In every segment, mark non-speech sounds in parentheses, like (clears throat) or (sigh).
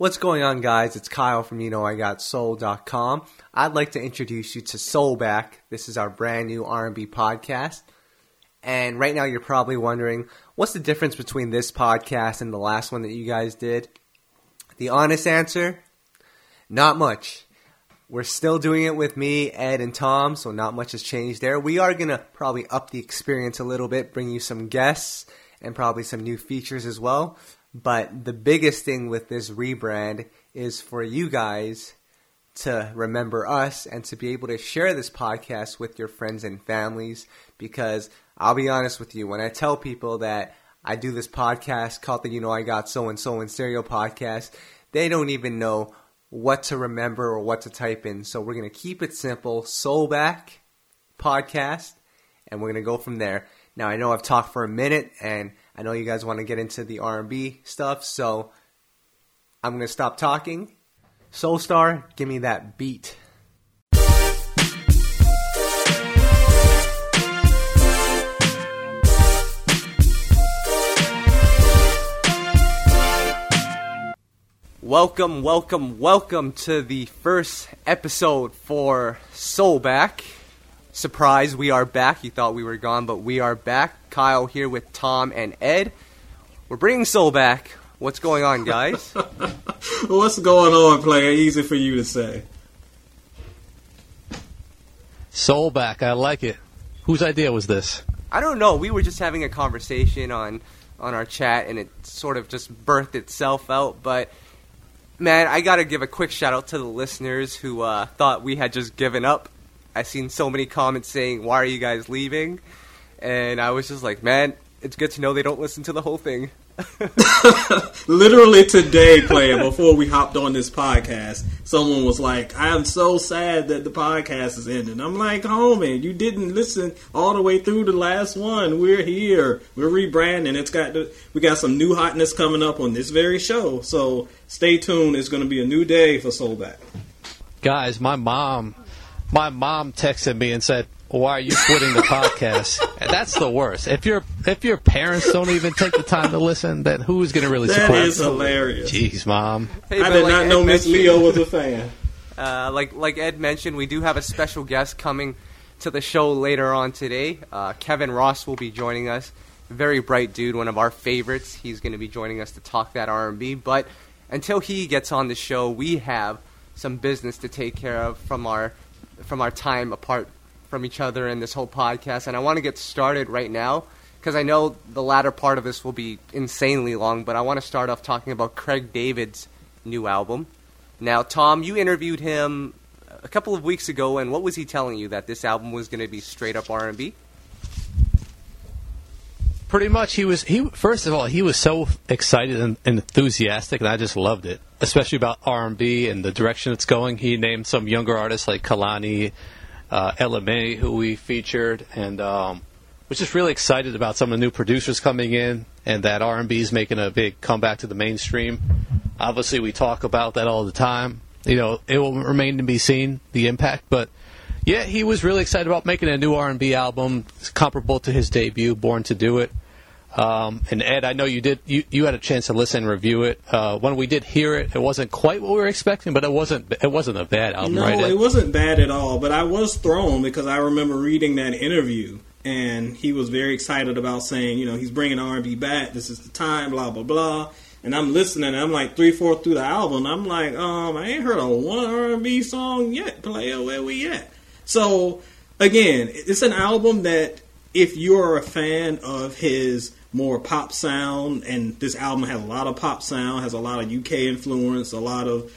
What's going on, guys? It's Kyle from You Know I Got Soul.com. I'd like to introduce you to Soulback. This is our brand new R&B podcast. And right now you're probably wondering, what's the difference between this podcast and the last one that you guys did? The honest answer, not much. We're still doing it with me, Ed, and Tom, so not much has changed there. We are going to probably up the experience a little bit, bring you some guests, and probably some new features as well. But the biggest thing with this rebrand is for you guys to remember us and to be able to share this podcast with your friends and families. Because I'll be honest with you, when I tell people that I do this podcast called the You Know I Got So and So in Stereo podcast, they don't even know what to remember or what to type in. So we're going to keep it simple. Soulback podcast, and we're going to go from there. Now I know I've talked for a minute, and I know you guys want to get into the R&B stuff, so I'm going to stop talking. Soulstar, give me that beat. Welcome, welcome, welcome to the first episode for Soulback. Surprise, we are back. You thought we were gone, but we are back. Kyle here with Tom and Ed. We're bringing Soul back. What's going on, guys? (laughs) What's going on, player? Easy for you to say. Soul back. I like it. Whose idea was this? I don't know. We were just having a conversation on on our chat, and it sort of just birthed itself out. But man, I got to give a quick shout out to the listeners who uh, thought we had just given up. I seen so many comments saying, "Why are you guys leaving?" And I was just like, "Man, it's good to know they don't listen to the whole thing." (laughs) Literally today, player, before we hopped on this podcast, someone was like, "I'm so sad that the podcast is ending." I'm like, "Homie, you didn't listen all the way through the last one. We're here. We're rebranding. It's got the, we got some new hotness coming up on this very show. So stay tuned. It's going to be a new day for Soulback." Guys, my mom, my mom texted me and said, why are you quitting the podcast? And that's the worst. If your if your parents don't even take the time to listen, then who's going to really That support? is hilarious. Jeez, mom. Hey, I did like not Ed know Miss Leo was a fan. (laughs) Uh, like like Ed mentioned, we do have a special guest coming to the show later on today. Uh, Kevin Ross will be joining us. Very bright dude, one of our favorites. He's going to be joining us to talk that R&B. But until he gets on the show, we have some business to take care of from our from our time apart from each other in this whole podcast. And I want to get started right now because I know the latter part of this will be insanely long. But I want to start off talking about Craig David's new album. Now, Tom, you interviewed him a couple of weeks ago, and what was he telling you that this album was going to be straight up R and B? Pretty much, he was. He first of all, he was so excited and, enthusiastic, and I just loved it, especially about R and the direction it's going. He named some younger artists like Kehlani, uh, Ella Mai, who we featured, and um, was just really excited about some of the new producers coming in, and that R and B is making a big comeback to the mainstream. Obviously, we talk about that all the time. You know, it will remain to be seen the impact, but yeah, he was really excited about making a new R&B album comparable to his debut, Born to Do It. Um, and Ed, I know you did. You, you had a chance to listen and review it. Uh, when we did hear it, it wasn't quite what we were expecting, but it wasn't. It wasn't a bad album, No, right? Ed? it wasn't bad at all. But I was thrown because I remember reading that interview, and he was very excited about saying, you know, he's bringing R and B back. This is the time, blah blah blah. And I'm listening. And I'm like three fourths through the album. I'm like, um, I ain't heard a one R and B song yet. Player, where we at? So again, it's an album that if you're a fan of his more pop sound, and this album has a lot of pop sound, has a lot of UK influence, a lot of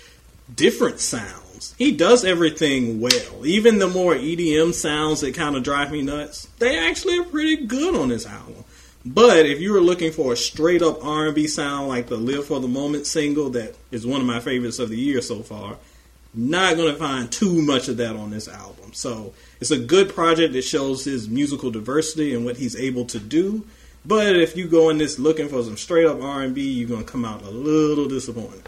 different sounds. He does everything well. Even the more EDM sounds that kind of drive me nuts, they actually are pretty good on this album. But if you were looking for a straight up R&B sound like the "Live for the Moment" single, that is one of my favorites of the year so far, not going to find too much of that on this album. So it's a good project that shows his musical diversity and what he's able to do. But if you go in this looking for some straight up R&B, you're going to come out a little disappointed.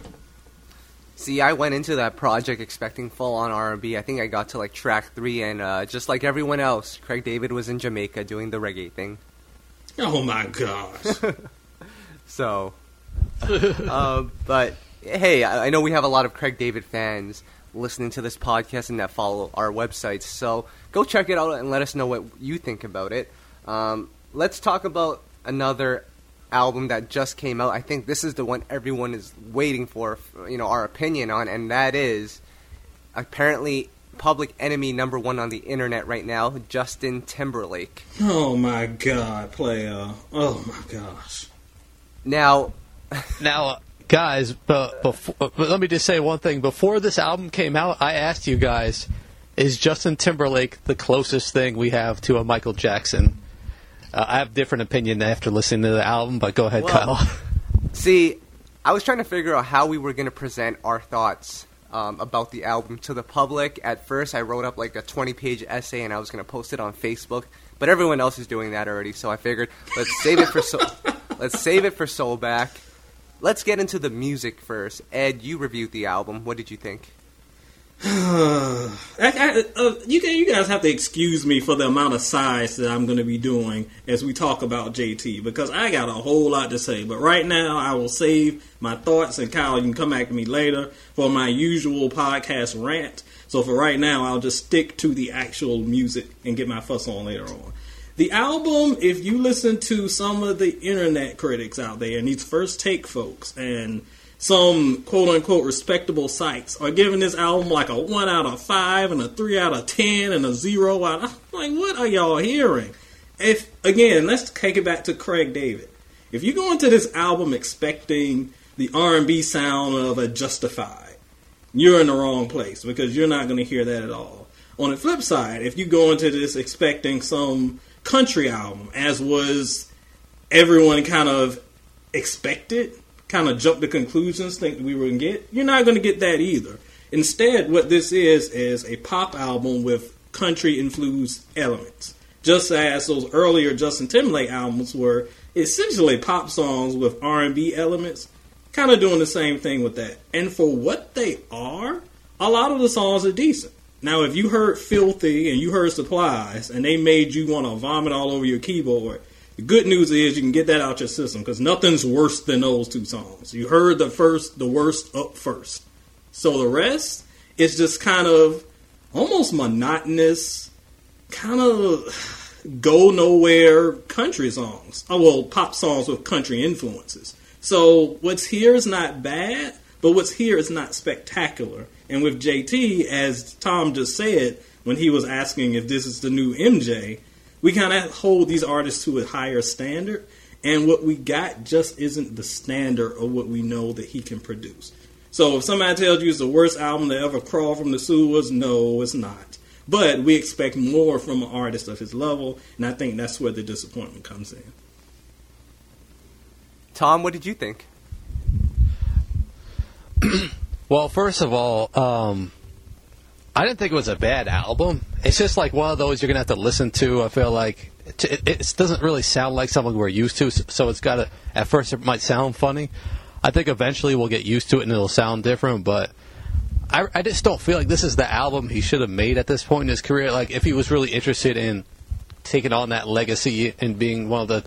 See, I went into that project expecting full on R and B. I think I got to like track three, and uh, just like everyone else, Craig David was in Jamaica doing the reggae thing. Oh my gosh. (laughs) So, uh, but hey, I I know we have a lot of Craig David fans listening to this podcast and that follow our websites. So go check it out and let us know what you think about it. Um, let's talk about another album that just came out. I think this is the one everyone is waiting for, you know, our opinion on, and that is apparently public enemy number one on the internet right now, Justin Timberlake. Oh my god, player. Oh my gosh. Now, Now, uh, guys, but, before, but let me just say one thing. Before this album came out, I asked you guys, is Justin Timberlake the closest thing we have to a Michael Jackson? Uh, I have a different opinion after listening to the album, but go ahead, Well- Kyle. (laughs) See, I was trying to figure out how we were going to present our thoughts um, about the album to the public. At first, I wrote up like a 20 page essay and I was going to post it on Facebook, but everyone else is doing that already, so I figured let's save it for so- (laughs) let's save it for Soulback. Let's get into the music first. Ed, you reviewed the album. What did you think? (sighs) I, I, uh, you, can, you guys have to excuse me for the amount of size that I'm going to be doing as we talk about JT because I got a whole lot to say. But right now, I will save my thoughts, and Kyle, you can come back to me later for my usual podcast rant. So for right now, I'll just stick to the actual music and get my fuss on later on. The album, if you listen to some of the internet critics out there and these first take folks and some quote unquote respectable sites are giving this album like a 1 out of 5 and a 3 out of 10 and a 0 out of. Like, what are y'all hearing? If, again, let's take it back to Craig David. If you go into this album expecting the R&B sound of a Justified, you're in the wrong place because you're not going to hear that at all. On the flip side, if you go into this expecting some country album, as was everyone kind of expected, kind of jump to conclusions, think we were going to get, you're not going to get that either. Instead, what this is is a pop album with country influenced elements. Just as those earlier Justin Timberlake albums were essentially pop songs with R&B elements, kind of doing the same thing with that. And for what they are, a lot of the songs are decent. Now, if you heard Filthy and you heard Supplies and they made you want to vomit all over your keyboard, the good news is you can get that out your system because nothing's worse than those two songs. You heard the first, the worst up first. So the rest is just kind of almost monotonous, kind of go nowhere country songs. Oh, well, pop songs with country influences. So what's here is not bad, but what's here is not spectacular. And with JT, as Tom just said when he was asking if this is the new MJ, we kind of hold these artists to a higher standard. And what we got just isn't the standard of what we know that he can produce. So if somebody tells you it's the worst album to ever crawl from the sewers, no, it's not. But we expect more from an artist of his level, and I think that's where the disappointment comes in. Tom, what did you think? (clears throat) Well, first of all, um, I didn't think it was a bad album. It's just like one of those you're gonna have to listen to. I feel like it, it, doesn't really sound like something we're used to, so it's got to. At first, it might sound funny. I think eventually we'll get used to it and it'll sound different, but. I, I just don't feel like this is the album he should have made at this point in his career. Like, if he was really interested in taking on that legacy and being one of the,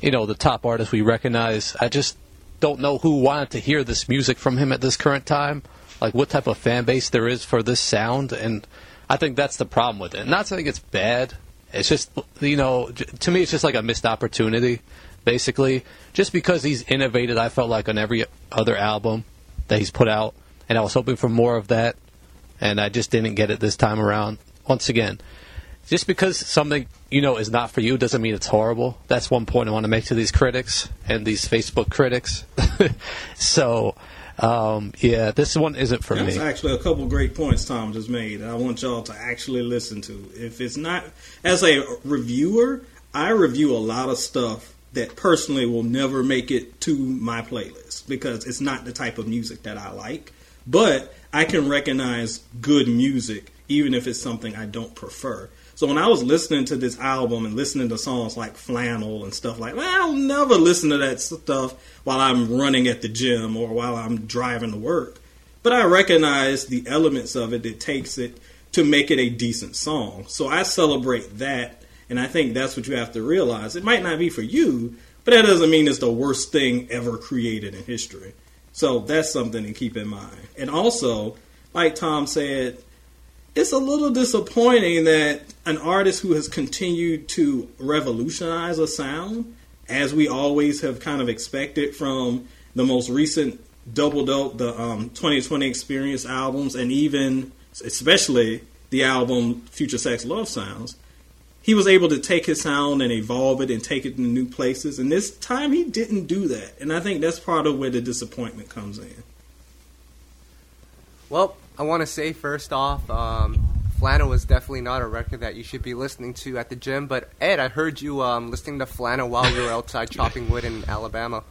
you know, the top artists we recognize, I just don't know who wanted to hear this music from him at this current time. Like what type of fan base there is for this sound, and I think that's the problem with it. Not saying it's bad. It's just you know, to me, it's just like a missed opportunity, basically. Just because he's innovated, I felt like on every other album that he's put out, and I was hoping for more of that, and I just didn't get it this time around. Once again, just because something you know is not for you doesn't mean it's horrible. That's one point I want to make to these critics and these Facebook critics. (laughs) so, um, yeah, this one isn't for That's me. actually a couple great points Tom just made. I want y'all to actually listen to. If it's not as a reviewer, I review a lot of stuff that personally will never make it to my playlist because it's not the type of music that I like. But I can recognize good music even if it's something I don't prefer. So when I was listening to this album and listening to songs like Flannel and stuff like that, I'll never listen to that stuff while I'm running at the gym or while I'm driving to work. But I recognize the elements of it that takes it to make it a decent song. So I celebrate that, and I think that's what you have to realize. It might not be for you, but that doesn't mean it's the worst thing ever created in history. So that's something to keep in mind. And also, like Tom said, it's a little disappointing that an artist who has continued to revolutionize a sound, as we always have kind of expected from the most recent Double Dope, the um, 2020 Experience albums, and even especially the album Future Sex Love Sounds, he was able to take his sound and evolve it and take it to new places. And this time he didn't do that. And I think that's part of where the disappointment comes in. Well, I want to say first off, um, Flannel was definitely not a record that you should be listening to at the gym. But Ed, I heard you um, listening to Flannel while you were outside chopping wood in Alabama.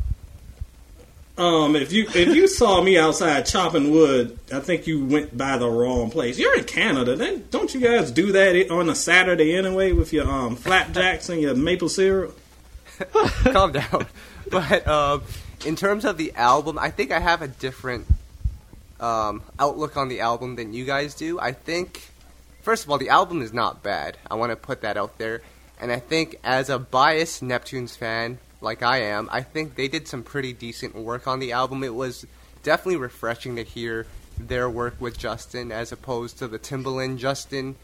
Um, if you if you saw me outside chopping wood, I think you went by the wrong place. You're in Canada, then don't you guys do that on a Saturday anyway with your um flapjacks and your maple syrup? (laughs) Calm down. (laughs) But um, in terms of the album, I think I have a different um, outlook on the album than you guys do. I think, first of all, the album is not bad. I want to put that out there. And I think, as a biased Neptunes fan, like I am, I think they did some pretty decent work on the album. It was definitely refreshing to hear their work with Justin as opposed to the Timbaland Justin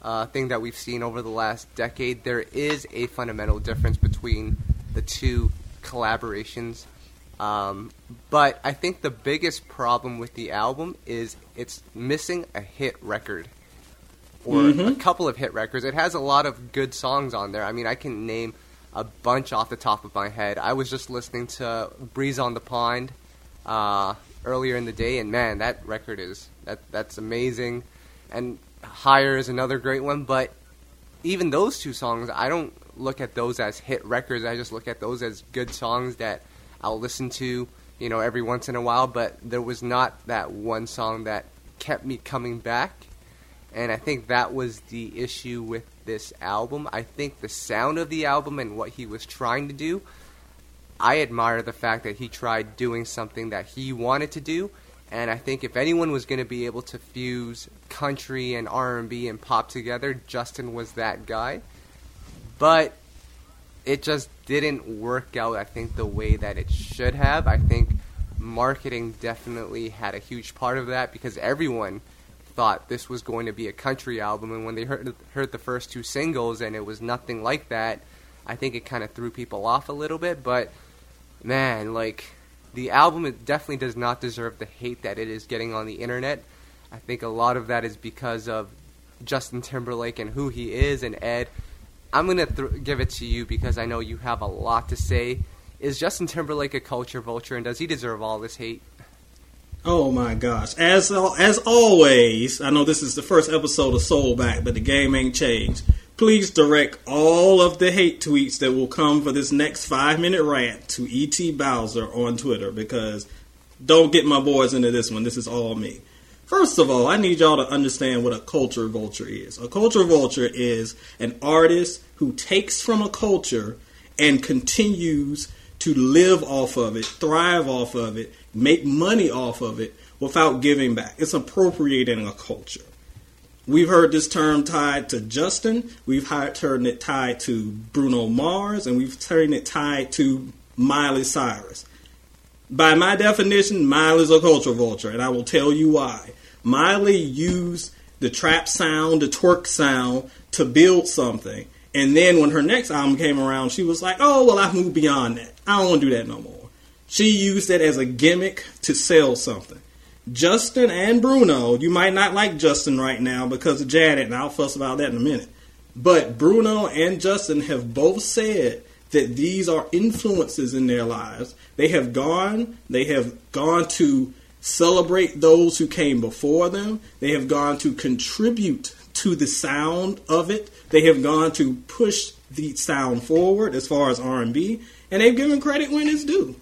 uh, thing that we've seen over the last decade. There is a fundamental difference between the two collaborations. Um, but I think the biggest problem with the album is it's missing a hit record or mm-hmm. a couple of hit records. It has a lot of good songs on there. I mean, I can name a bunch off the top of my head. I was just listening to Breeze on the Pond uh, earlier in the day, and man, that record is that that's amazing. And Higher is another great one, but even those two songs, I don't look at those as hit records. I just look at those as good songs that I'll listen to, you know, every once in a while. But there was not that one song that kept me coming back, and I think that was the issue with this album. I think the sound of the album and what he was trying to do, I admire the fact that he tried doing something that he wanted to do. And I think if anyone was going to be able to fuse country and R&B and pop together, Justin was that guy. But it just didn't work out I think the way that it should have. I think marketing definitely had a huge part of that because everyone thought this was going to be a country album, and when they heard heard the first two singles and it was nothing like that, I think it kind of threw people off a little bit. But man, like the album, it definitely does not deserve the hate that it is getting on the internet. I think a lot of that is because of Justin Timberlake and who he is, and Ed. I'm gonna th- give it to you because I know you have a lot to say. Is Justin Timberlake a culture vulture, and does he deserve all this hate? Oh my gosh! As as always, I know this is the first episode of Soul Back, but the game ain't changed. Please direct all of the hate tweets that will come for this next five minute rant to Et Bowser on Twitter because don't get my boys into this one. This is all me. First of all, I need y'all to understand what a culture vulture is. A culture vulture is an artist who takes from a culture and continues to live off of it, thrive off of it, make money off of it without giving back. It's appropriating a culture. We've heard this term tied to Justin, we've heard it tied to Bruno Mars, and we've heard it tied to Miley Cyrus. By my definition, Miley is a culture vulture, and I will tell you why. Miley used the trap sound, the twerk sound to build something. And then when her next album came around, she was like, oh, well, I've moved beyond that. I don't want to do that no more. She used it as a gimmick to sell something. Justin and Bruno, you might not like Justin right now because of Janet, and I'll fuss about that in a minute. But Bruno and Justin have both said that these are influences in their lives. They have gone, they have gone to celebrate those who came before them. They have gone to contribute to the sound of it. They have gone to push the sound forward as far as R&B, and they've given credit when it's due.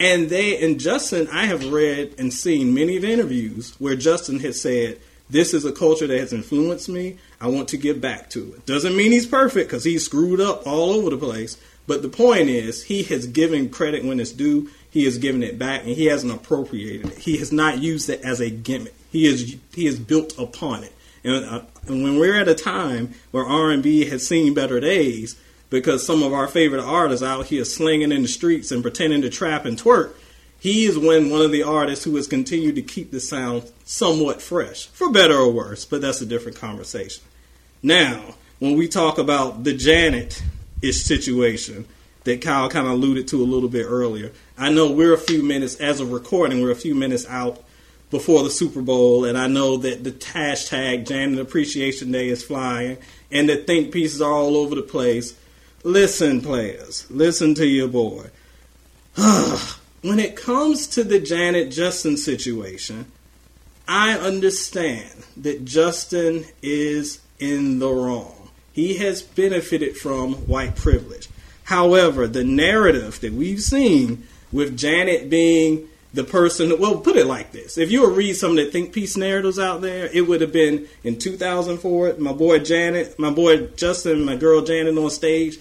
And they and Justin, I have read and seen many of the interviews where Justin has said, "This is a culture that has influenced me. I want to give back to it." Doesn't mean he's perfect because he's screwed up all over the place. But the point is, he has given credit when it's due. He has given it back, and he hasn't appropriated it. He has not used it as a gimmick. He is he has built upon it. And, uh, and when we're at a time where R and B has seen better days, because some of our favorite artists out here slinging in the streets and pretending to trap and twerk, he is when one of the artists who has continued to keep the sound somewhat fresh, for better or worse, but that's a different conversation. Now, when we talk about the Janet ish situation that Kyle kind of alluded to a little bit earlier, I know we're a few minutes, as of recording, we're a few minutes out before the Super Bowl, and I know that the hashtag Janet Appreciation Day is flying, and the think pieces are all over the place. Listen, players, listen to your boy. (sighs) when it comes to the Janet Justin situation, I understand that Justin is in the wrong. He has benefited from white privilege. However, the narrative that we've seen with Janet being the person, well, put it like this. If you would read some of the think piece narratives out there, it would have been in 2004, my boy Janet, my boy Justin, my girl Janet on stage.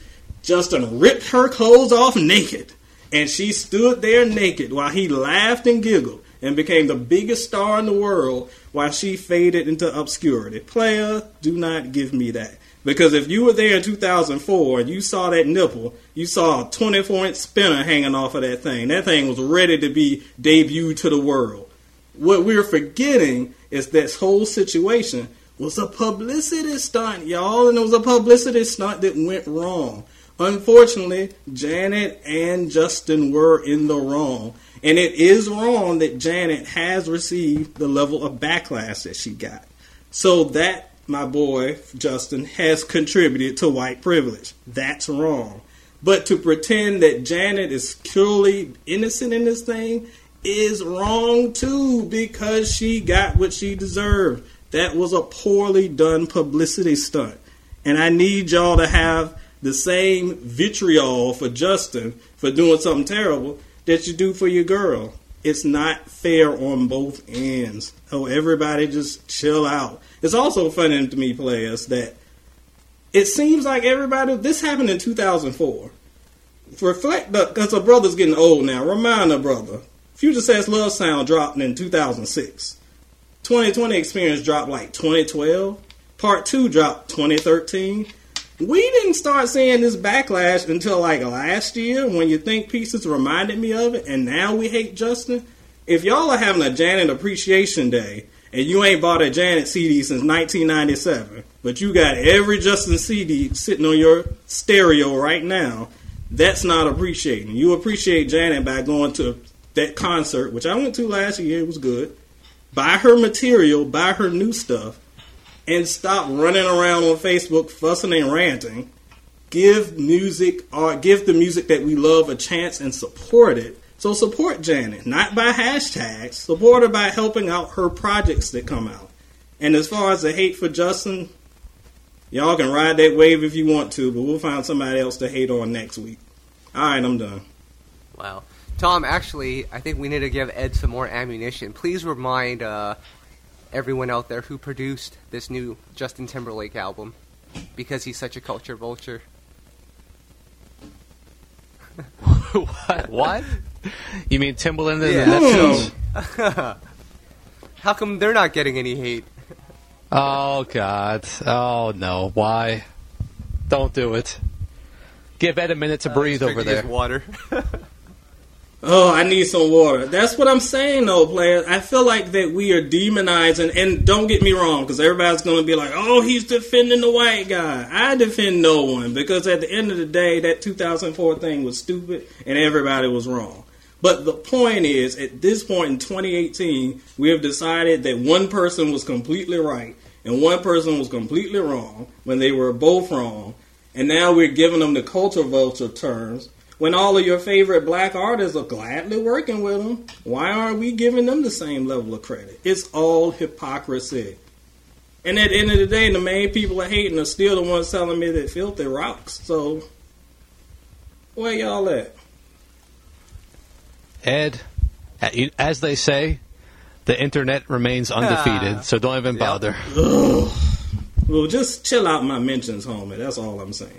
Justin ripped her clothes off naked, and she stood there naked while he laughed and giggled and became the biggest star in the world while she faded into obscurity. Player, do not give me that. Because if you were there in 2004 and you saw that nipple, you saw a 24 inch spinner hanging off of that thing. That thing was ready to be debuted to the world. What we're forgetting is this whole situation was a publicity stunt, y'all, and it was a publicity stunt that went wrong. Unfortunately, Janet and Justin were in the wrong. And it is wrong that Janet has received the level of backlash that she got. So that my boy Justin has contributed to white privilege. That's wrong. But to pretend that Janet is purely innocent in this thing is wrong too because she got what she deserved. That was a poorly done publicity stunt. And I need y'all to have the same vitriol for Justin for doing something terrible that you do for your girl. It's not fair on both ends. Oh, everybody just chill out. It's also funny to me, players, that it seems like everybody. This happened in 2004. Reflect, because a brother's getting old now. Remind a brother. Future Sex Love Sound dropped in 2006. 2020 Experience dropped like 2012. Part 2 dropped 2013. We didn't start seeing this backlash until like last year when you think pieces reminded me of it, and now we hate Justin. If y'all are having a Janet Appreciation Day and you ain't bought a Janet CD since 1997, but you got every Justin CD sitting on your stereo right now, that's not appreciating. You appreciate Janet by going to that concert, which I went to last year. It was good. Buy her material, buy her new stuff, and stop running around on Facebook fussing and ranting. Give music or give the music that we love a chance and support it so support Janet, not by hashtags. Support her by helping out her projects that come out. And as far as the hate for Justin, y'all can ride that wave if you want to, but we'll find somebody else to hate on next week. All right, I'm done. Wow. Tom, actually, I think we need to give Ed some more ammunition. Please remind uh, everyone out there who produced this new Justin Timberlake album because he's such a culture vulture. (laughs) what? what? You mean Timbaland and Yeah. the Neptunes? (laughs) How come they're not getting any hate? Oh God! Oh no! Why? Don't do it. Give Ed a minute to uh, breathe over Drinking his there. Water. (laughs) Oh, I need some water. That's what I'm saying, though, players. I feel like that we are demonizing, and don't get me wrong, because everybody's going to be like, "Oh, he's defending the white guy." I defend no one because at the end of the day, that 2004 thing was stupid, and everybody was wrong. But the point is, at this point in 2018, we have decided that one person was completely right and one person was completely wrong when they were both wrong, and now we're giving them the culture vulture terms when all of your favorite black artists are gladly working with them, why aren't we giving them the same level of credit? It's all hypocrisy. And at the end of the day, the main people are hating are still the ones telling me that filthy rocks. So, where y'all at? Ed, uh, as they say, the internet remains undefeated, Ah. so don't even Yep. bother. Well, just chill out my mentions, homie. That's all I'm saying.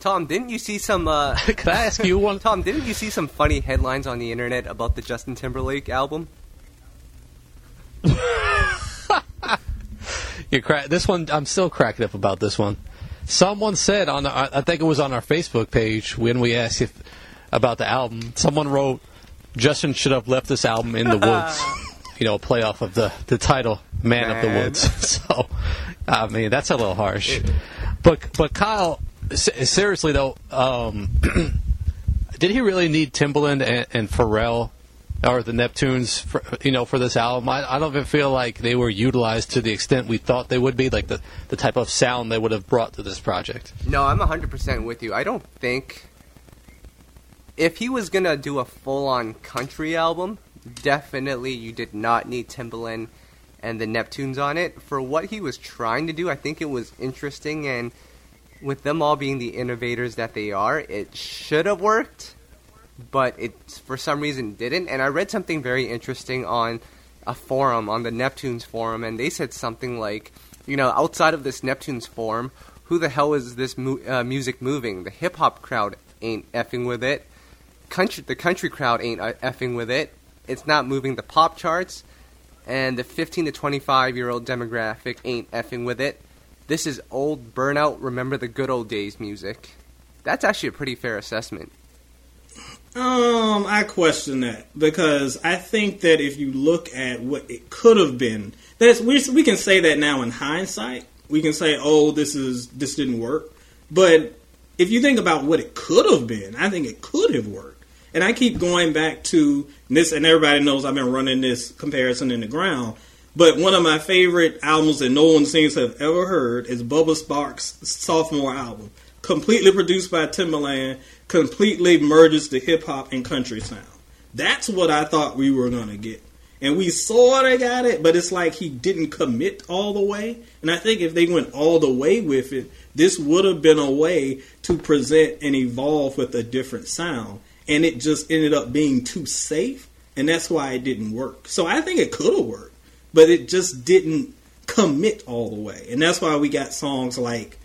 Tom, didn't you see some? Uh, (laughs) Can I ask you one? Tom, didn't you see some funny headlines on the internet about the Justin Timberlake album? (laughs) You crack this one. I'm still cracking up about this one. Someone said on, I I think it was on our Facebook page when we asked if about the album. Someone wrote, Justin should have left this album in the (laughs) woods. you know, play off of the, the title Man, of the Woods. so, I mean, that's a little harsh. But but Kyle, seriously though, um, (clears throat) did he really need Timbaland and, and Pharrell or the Neptunes, for, you know, for this album? I, I don't even feel like they were utilized to the extent we thought they would be, like the the type of sound they would have brought to this project. No, I'm 100% with you. I don't think. If he was going to do a full on country album, definitely you did not need Timbaland and the Neptunes on it. For what he was trying to do, I think it was interesting, and with them all being the innovators that they are, it should have worked, but it for some reason didn't. And I read something very interesting on a forum, on the Neptunes forum, and they said something like, you know, outside of this Neptunes forum, who the hell is this mu- uh, music moving? The hip hop crowd ain't effing with it. Country, the country crowd ain't uh, effing with it. It's not moving the pop charts, and the 15 to 25 year old demographic ain't effing with it. This is old burnout. Remember the good old days music. That's actually a pretty fair assessment. Um, I question that because I think that if you look at what it could have been, that's we we can say that now in hindsight. We can say, "Oh, this is this didn't work," but if you think about what it could have been, I think it could have worked. And I keep going back to this, and everybody knows I've been running this comparison in the ground. But one of my favorite albums that no one seems to have ever heard is Bubba Sparxxx' sophomore album, completely produced by Timbaland, completely merges the hip hop and country sound. That's what I thought we were gonna get. And we sort of got it, but it's like he didn't commit all the way. And I think if they went all the way with it, this would have been a way to present and evolve with a different sound. And it just ended up being too safe, and that's why it didn't work. So I think it could have worked, but it just didn't commit all the way. And that's why we got songs like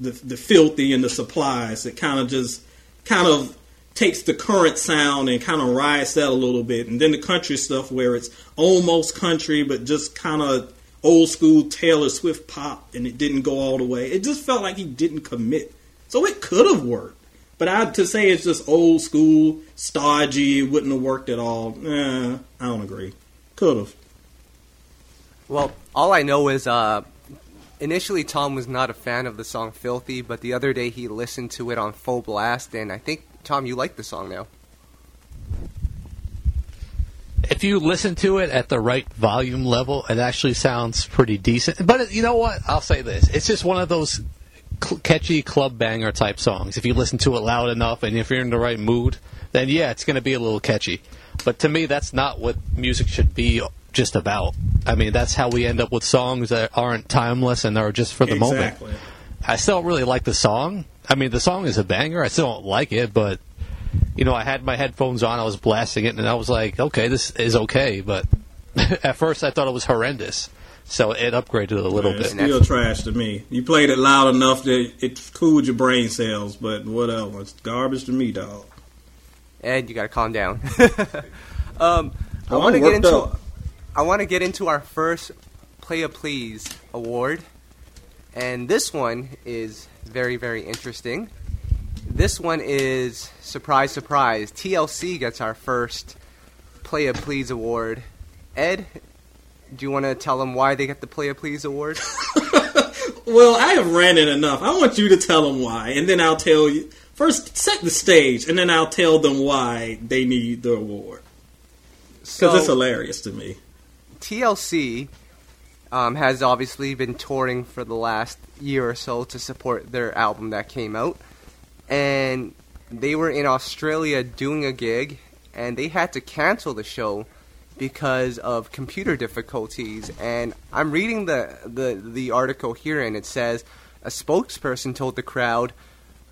the the filthy and the supplies that kind of just kind of takes the current sound and kind of rides that a little bit, and then the country stuff where it's almost country but just kind of old school Taylor Swift pop, and it didn't go all the way. It just felt like he didn't commit, so it could have worked. But I, to say it's just old school, stodgy, it wouldn't have worked at all. Eh, I don't agree. Could have. Well, all I know is uh, initially Tom was not a fan of the song Filthy, but the other day he listened to it on full blast, and I think, Tom, you like the song now. if you listen to it at the right volume level, it actually sounds pretty decent. But you know what? I'll say this: it's just one of those cl- catchy club banger type songs. If you listen to it loud enough, and if you're in the right mood, then yeah, it's going to be a little catchy. But to me, that's not what music should be just about. I mean, that's how we end up with songs that aren't timeless and are just for the moment. I still don't really like the song. I mean, the song is a banger. I still don't like it, but you know, I had my headphones on. I was blasting it, and I was like, okay, this is okay. But (laughs) at first, I thought it was horrendous. So it upgraded a little Man, it's bit. still trash to me. You played it loud enough that it cooled your brain cells, but whatever. It's garbage to me, dog. Ed, you gotta calm down. (laughs) um, I Well, want to get into. up. I want to get into our first Player Please award, and this one is very, very interesting. This one is surprise, surprise. TLC gets our first Player Please award. Ed, do you want to tell them why they get the Player Please award? (laughs) Well, I have ran it enough. I want you to tell them why, and then I'll tell you. First, set the stage, and then I'll tell them why they need the award. Because So- it's hilarious to me. TLC um, has obviously been touring for the last year or so to support their album that came out. And they were in Australia doing a gig, and they had to cancel the show because of computer difficulties. And I'm reading the, the, the article here, and it says a spokesperson told the crowd,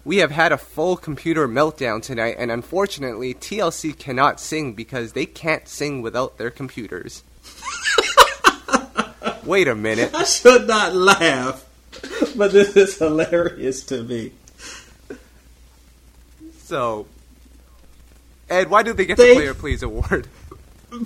We have had a full computer meltdown tonight, and unfortunately, TLC cannot sing because they can't sing without their computers. (laughs) Wait a minute. I should not laugh, but this is hilarious to me. So, Ed, why do they get They- the Player Please award?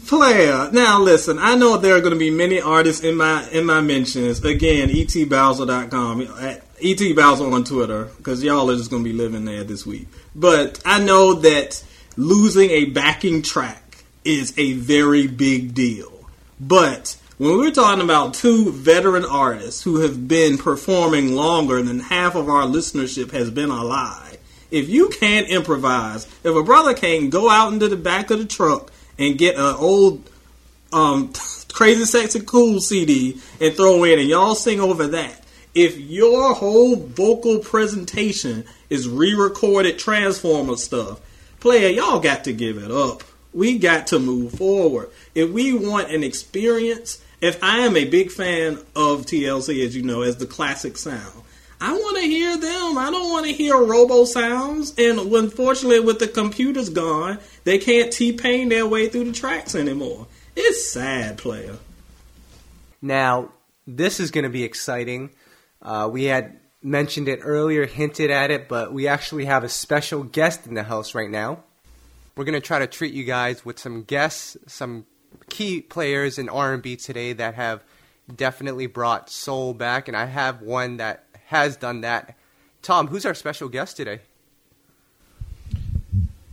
Player. Now listen, I know there are going to be many artists in my in my mentions. Again, etbowser.com, at et Bowser on Twitter, because y'all are just going to be living there this week. But I know that losing a backing track is a very big deal. But when we're talking about two veteran artists who have been performing longer than half of our listenership has been alive, if you can't improvise, if a brother can't go out into the back of the truck and get an old um, (laughs) Crazy Sexy Cool CD and throw in and y'all sing over that, if your whole vocal presentation is re-recorded Transformer stuff, player, y'all got to give it up. We got to move forward. If we want an experience, if I am a big fan of TLC, as you know, as the classic sound, I want to hear them. I don't want to hear robo sounds. And unfortunately, with the computers gone, they can't T Pain their way through the tracks anymore. It's sad, player. Now, this is going to be exciting. Uh, we had mentioned it earlier, hinted at it, but we actually have a special guest in the house right now. We're going to try to treat you guys with some guests, some key players in R&B today that have definitely brought soul back, and I have one that has done that. Tom, who's our special guest today?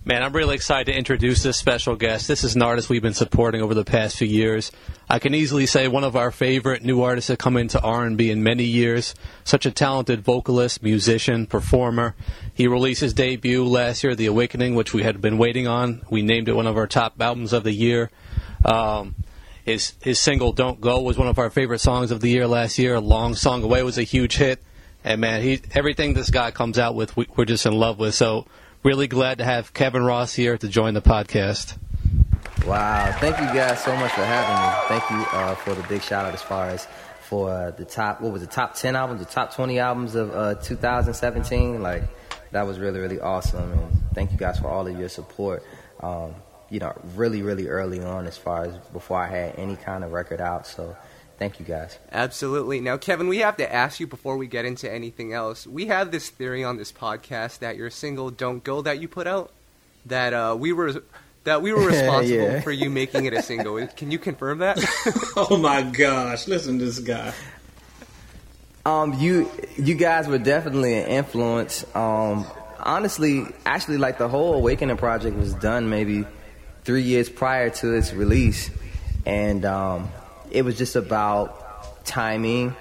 Man, I'm really excited to introduce this special guest. This is an artist we've been supporting over the past few years. I can easily say one of our favorite new artists that come into R&B in many years. Such a talented vocalist, musician, performer. He released his debut last year, The Awakening, which we had been waiting on. We named it one of our top albums of the year. Um, his his single "Don't Go" was one of our favorite songs of the year last year. "Long Song Away" was a huge hit, and man, he everything this guy comes out with, we, we're just in love with. So really glad to have Kevin Ross here to join the podcast. Wow, thank you guys so much for having me. Thank you uh, for the big shout out as far as for uh, the top, what was the top 10 albums, the top 20 albums of uh, 2017. Like, that was really, really awesome. And thank you guys for all of your support. Um, you know, really, really early on as far as before I had any kind of record out. So Thank you, guys. Absolutely. Now, Kevin, we have to ask you before we get into anything else. We have this theory on this podcast that your single "Don't Go" that you put out, that uh, we were that we were (laughs) responsible yeah. for you making it a single. (laughs) Can you confirm that? (laughs) oh my gosh! Listen to this guy. Um, you you guys were definitely an influence. Um, honestly, actually, like the whole Awakening project was done maybe three years prior to its release, and um, it was just about timing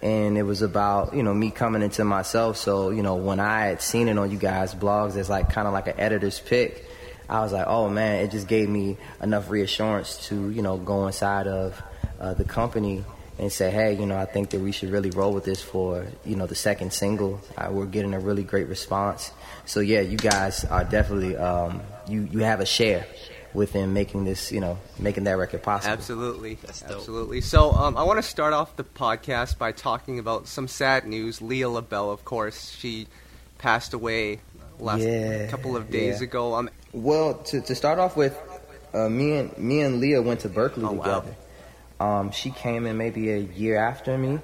and it was about you know me coming into myself. So you know when i had seen it on you guys blogs as like kind of like an editor's pick i was like oh man it just gave me enough reassurance to you know go inside of uh, the company and say hey you know i think that we should really roll with this for you know the second single. Uh, we're getting a really great response. So yeah you guys are definitely um, you you have a share within making this, you know, making that record possible. Absolutely, absolutely. So um, I want to start off the podcast by talking about some sad news. Leah LaBelle, of course, she passed away last yeah, couple of days yeah. ago. Um, well, to, to start off with, uh, me and me and Leah went to Berklee oh, together. Wow. Um, she came in maybe a year after me,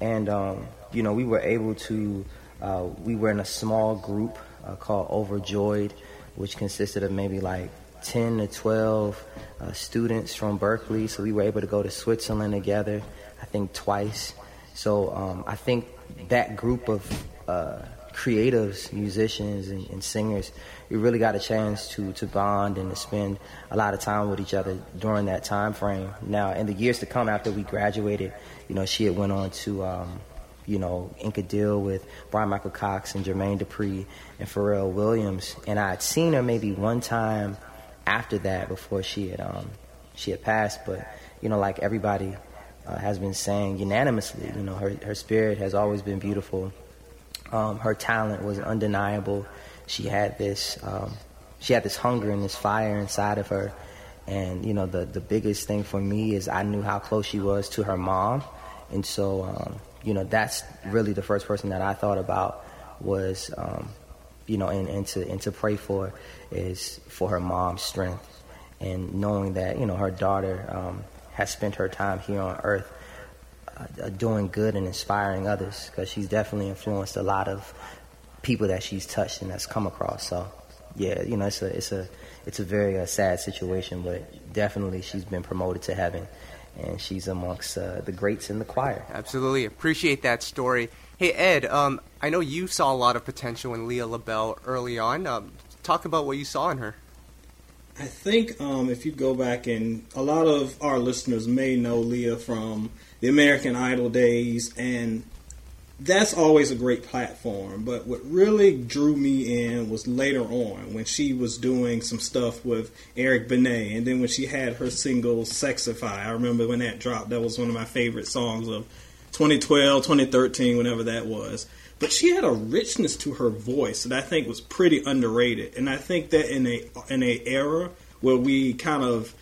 and um, you know we were able to. Uh, we were in a small group uh, called Overjoyed, which consisted of maybe like 10 to 12 uh, students from Berklee, So we were able to go to Switzerland together, I think twice. So um, I think that group of uh, creatives, musicians, and, and, singers, we really got a chance to, to bond and to spend a lot of time with each other during that time frame. Now, in the years to come after we graduated, you know, she had went on to um, you know, ink a deal with Bryan-Michael Cox and Jermaine Dupri and Pharrell Williams. And I had seen her maybe one time after that before she had um, she had passed. But you know, like everybody uh, has been saying unanimously, you know, her her spirit has always been beautiful. Um, her talent was undeniable. She had this um, she had this hunger and this fire inside of her. And you know, the the biggest thing for me is I knew how close she was to her mom, and so um, you know that's really the first person that I thought about was um, you know, and, and to and to pray for is for her mom's strength and knowing that you know her daughter um, has spent her time here on earth uh, doing good and inspiring others because she's definitely influenced a lot of people that she's touched and that's come across. So yeah, you know, it's a it's a it's a very uh, sad situation, but definitely she's been promoted to heaven. And she's amongst uh, the greats in the choir. Absolutely appreciate that story. Hey Ed, um, I know you saw a lot of potential in Leah LaBelle early on. Um, talk about what you saw in her. I think um, if you go back and a lot of our listeners may know Leah from the American Idol days, and that's always a great platform. But what really drew me in was later on when she was doing some stuff with Eric Benet, and then when she had her single "Sexify." I remember when that dropped. That was one of my favorite songs of 2012, 2013, whenever that was. But she had a richness to her voice that I think was pretty underrated, and I think that in a in a era where we kind of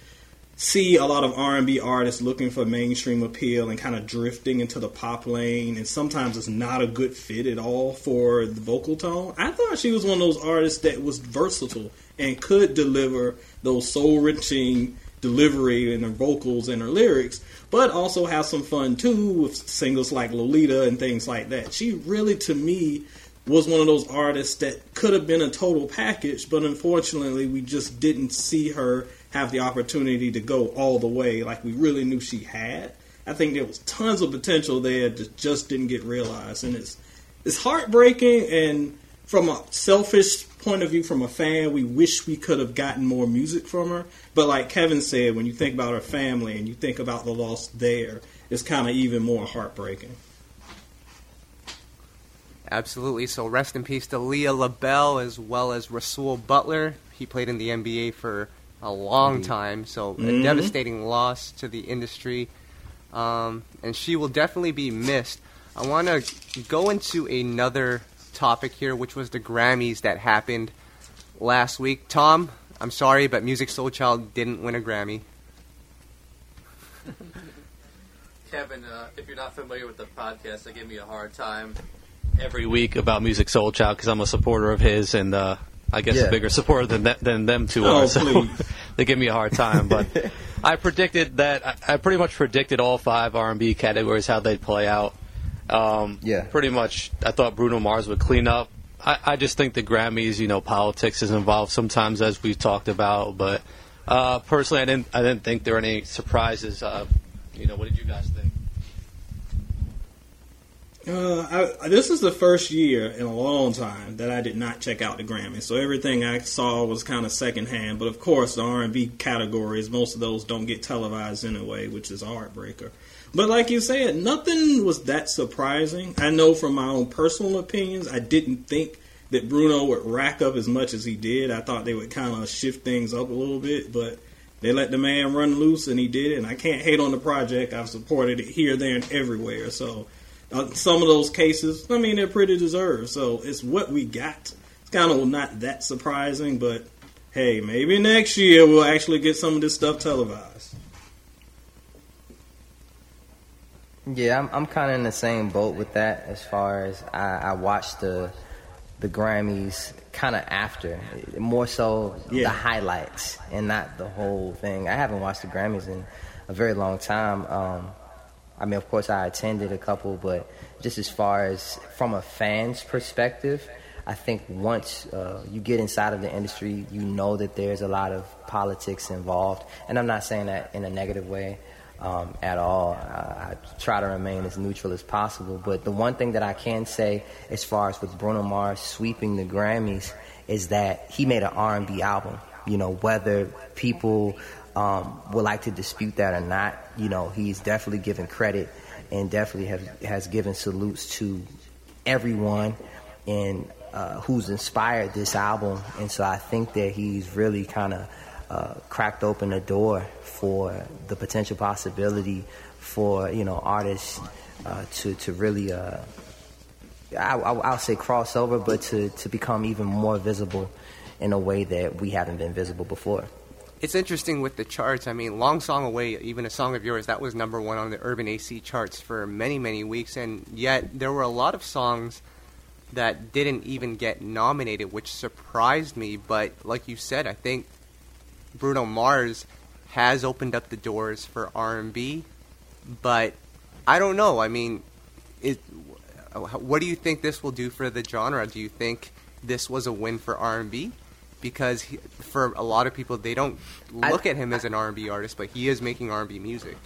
see a lot of R&B artists looking for mainstream appeal and kind of drifting into the pop lane and sometimes it's not a good fit at all for the vocal tone. I thought she was one of those artists that was versatile and could deliver those soul-wrenching delivery and her vocals and her lyrics, but also have some fun too with singles like Lolita and things like that. She really to me was one of those artists that could have been a total package, but unfortunately we just didn't see her have the opportunity to go all the way like we really knew she had. I think there was tons of potential there that just didn't get realized, and it's it's heartbreaking. And from a selfish point of view, from a fan, we wish we could have gotten more music from her. But like Kevin said, when you think about her family and you think about the loss there, it's kind of even more heartbreaking. Absolutely. So rest in peace to Leah LaBelle as well as Rasual Butler. He played in the NBA for a long time, so Mm-hmm. a devastating loss to the industry. Um, and she will definitely be missed. I want to go into another topic here, which was the Grammys that happened last week. Tom, I'm sorry, but Musiq Soulchild didn't win a Grammy. (laughs) Kevin, uh, if you're not familiar with the podcast, they give me a hard time every week about Musiq Soulchild because I'm a supporter of his, and uh, I guess Yeah. a bigger supporter than th- than them two Oh, are. So (laughs) they give me a hard time. But (laughs) I predicted that I, I pretty much predicted all five R&B categories how they'd play out. Um, Yeah. pretty much. I thought Bruno Mars would clean up. I, I just think the Grammys, you know, politics is involved sometimes, as we've talked about. But uh, personally, I didn't. I didn't think there were any surprises. Uh, you know, what did you guys think? Uh, I, this is the first year in a long time that I did not check out the Grammys. So everything I saw was kind of secondhand. But of course, the R and B categories, most of those don't get televised anyway, which is a heartbreaker. But like you said, nothing was that surprising. I know from my own personal opinions, I didn't think that Bruno would rack up as much as he did. I thought they would kind of shift things up a little bit, but they let the man run loose and he did it. And I can't hate on the project. I've supported it here, there, and everywhere. So uh, some of those cases, I mean, they're pretty deserved. So it's what we got. It's kind of not that surprising, but hey, maybe next year we'll actually get some of this stuff televised. Yeah, I'm, I'm kind of in the same boat with that as far as I, I watched the the Grammys kind of after, more so Yeah. the highlights and not the whole thing. I haven't watched the Grammys in a very long time. Um, I mean, of course, I attended a couple, but just as far as from a fan's perspective, I think once uh, you get inside of the industry, you know that there's a lot of politics involved. And I'm not saying that in a negative way um, at all. I, I try to remain as neutral as possible. But the one thing that I can say, as far as with Bruno Mars sweeping the Grammys, is that he made an R&B album. You know, whether people um, would like to dispute that or not, you know, he's definitely given credit and definitely have, has given salutes to everyone and uh, who's inspired this album. And so I think that he's really kind of uh, cracked open the door for the potential possibility for you know artists uh, to to really uh, I, I, I'll say crossover, but to to become even more visible in a way that we haven't been visible before. It's interesting with the charts. I mean, Long Song Away, even a song of yours, that was number one on the Urban AC charts for many, many weeks, and yet there were a lot of songs that didn't even get nominated, which surprised me. But like you said, I think Bruno Mars has opened up the doors for R&B, but I don't know. I mean, it, what do you think this will do for the genre? Do you think this was a win for R&B? Because he, for a lot of people, they don't I- look at him as an R&B artist, but he is making R&B music.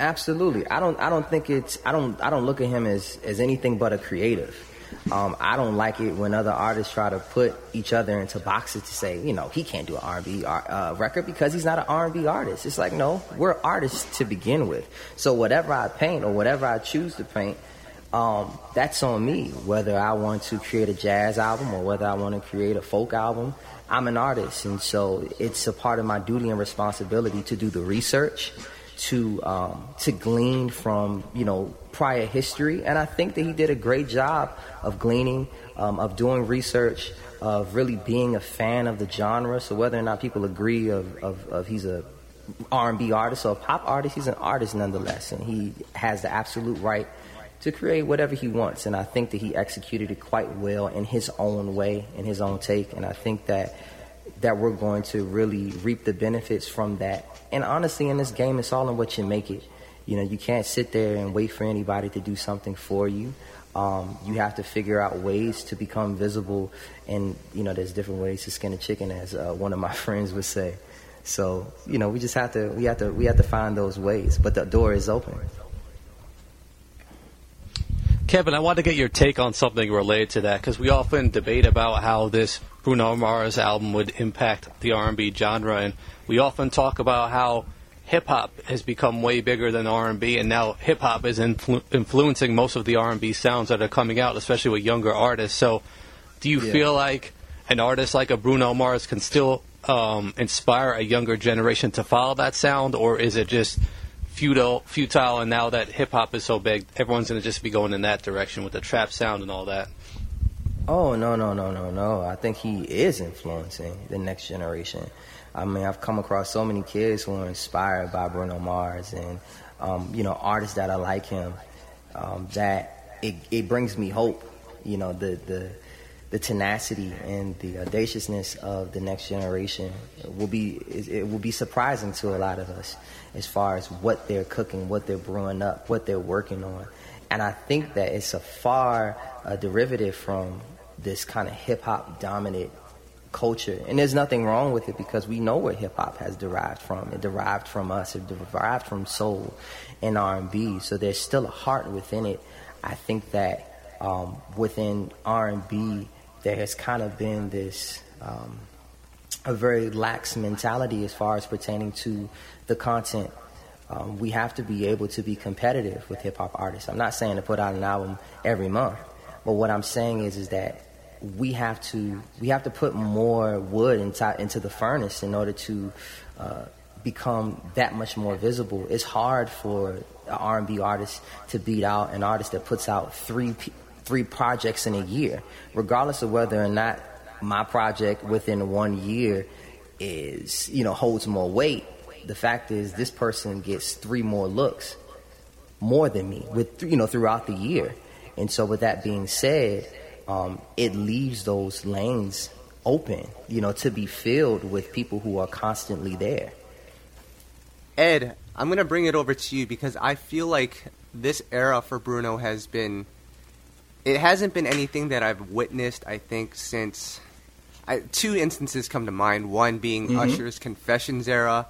Absolutely. I don't I don't think it's I don't I don't look at him as as anything but a creative. Um, I don't like it when other artists try to put each other into boxes to say, you know, he can't do an R&B uh, record because he's not an R&B artist. It's like, no, we're artists to begin with. So whatever I paint or whatever I choose to paint, um, that's on me. Whether I want to create a jazz album or whether I want to create a folk album, I'm an artist, and so it's a part of my duty and responsibility to do the research, to um, to glean from you know prior history, and I think that he did a great job of gleaning, um, of doing research, of really being a fan of the genre. So whether or not people agree of, of, of he's a R&B artist or a pop artist, he's an artist nonetheless, and he has the absolute right to create whatever he wants. And I think that he executed it quite well in his own way, in his own take. And I think that that we're going to really reap the benefits from that. And honestly, in this game, it's all in what you make it. You know, you can't sit there and wait for anybody to do something for you. Um, you have to figure out ways to become visible, and you know, there's different ways to skin a chicken, as uh, one of my (laughs) friends would say. So, you know, we just have to we have to we have to find those ways, but the door is open. Kevin, I want to get your take on something related to that because we often debate about how this Bruno Mars album would impact the R&B genre, and we often talk about how hip hop has become way bigger than R&B, and now hip hop is influ- influencing most of the R&B sounds that are coming out, especially with younger artists. So, do you yeah. feel like an artist like a Bruno Mars can still um, inspire a younger generation to follow that sound, or is it just futile, futile, and now that hip hop is so big, everyone's to just be going in that direction with the trap sound and all that. Oh no no no no no! I think he is influencing the next generation. I mean, I've come across so many kids who are inspired by Bruno Mars and um, you know artists that are like him. Um, that it, it brings me hope. You know the the the tenacity and the audaciousness of the next generation will be it will be surprising to a lot of us as far as what they're cooking, what they're brewing up, what they're working on. And I think that it's a far uh, derivative from this kind of hip hop dominant culture. And there's nothing wrong with it because we know where hip hop has derived from. It derived from us. It derived from soul and R&B. So there's still a heart within it. I think that um, within R&B there has kind of been this um, a very lax mentality as far as pertaining to the content. Um, we have to be able to be competitive with hip hop artists. I'm not saying to put out an album every month, but what I'm saying is is that we have to we have to put more wood into into the furnace in order to uh, become that much more visible. It's hard for an R&B artist to beat out an artist that puts out three three projects in a year, regardless of whether or not my project within one year is, you know, holds more weight. The fact is, this person gets three more looks, more than me, with you know, throughout the year. And so, with that being said, um, it leaves those lanes open, you know, to be filled with people who are constantly there. Ed, I'm going to bring it over to you because I feel like this era for Bruno has been it hasn't been anything that I've witnessed. I think since I, two instances come to mind. One being mm-hmm. Usher's Confessions era,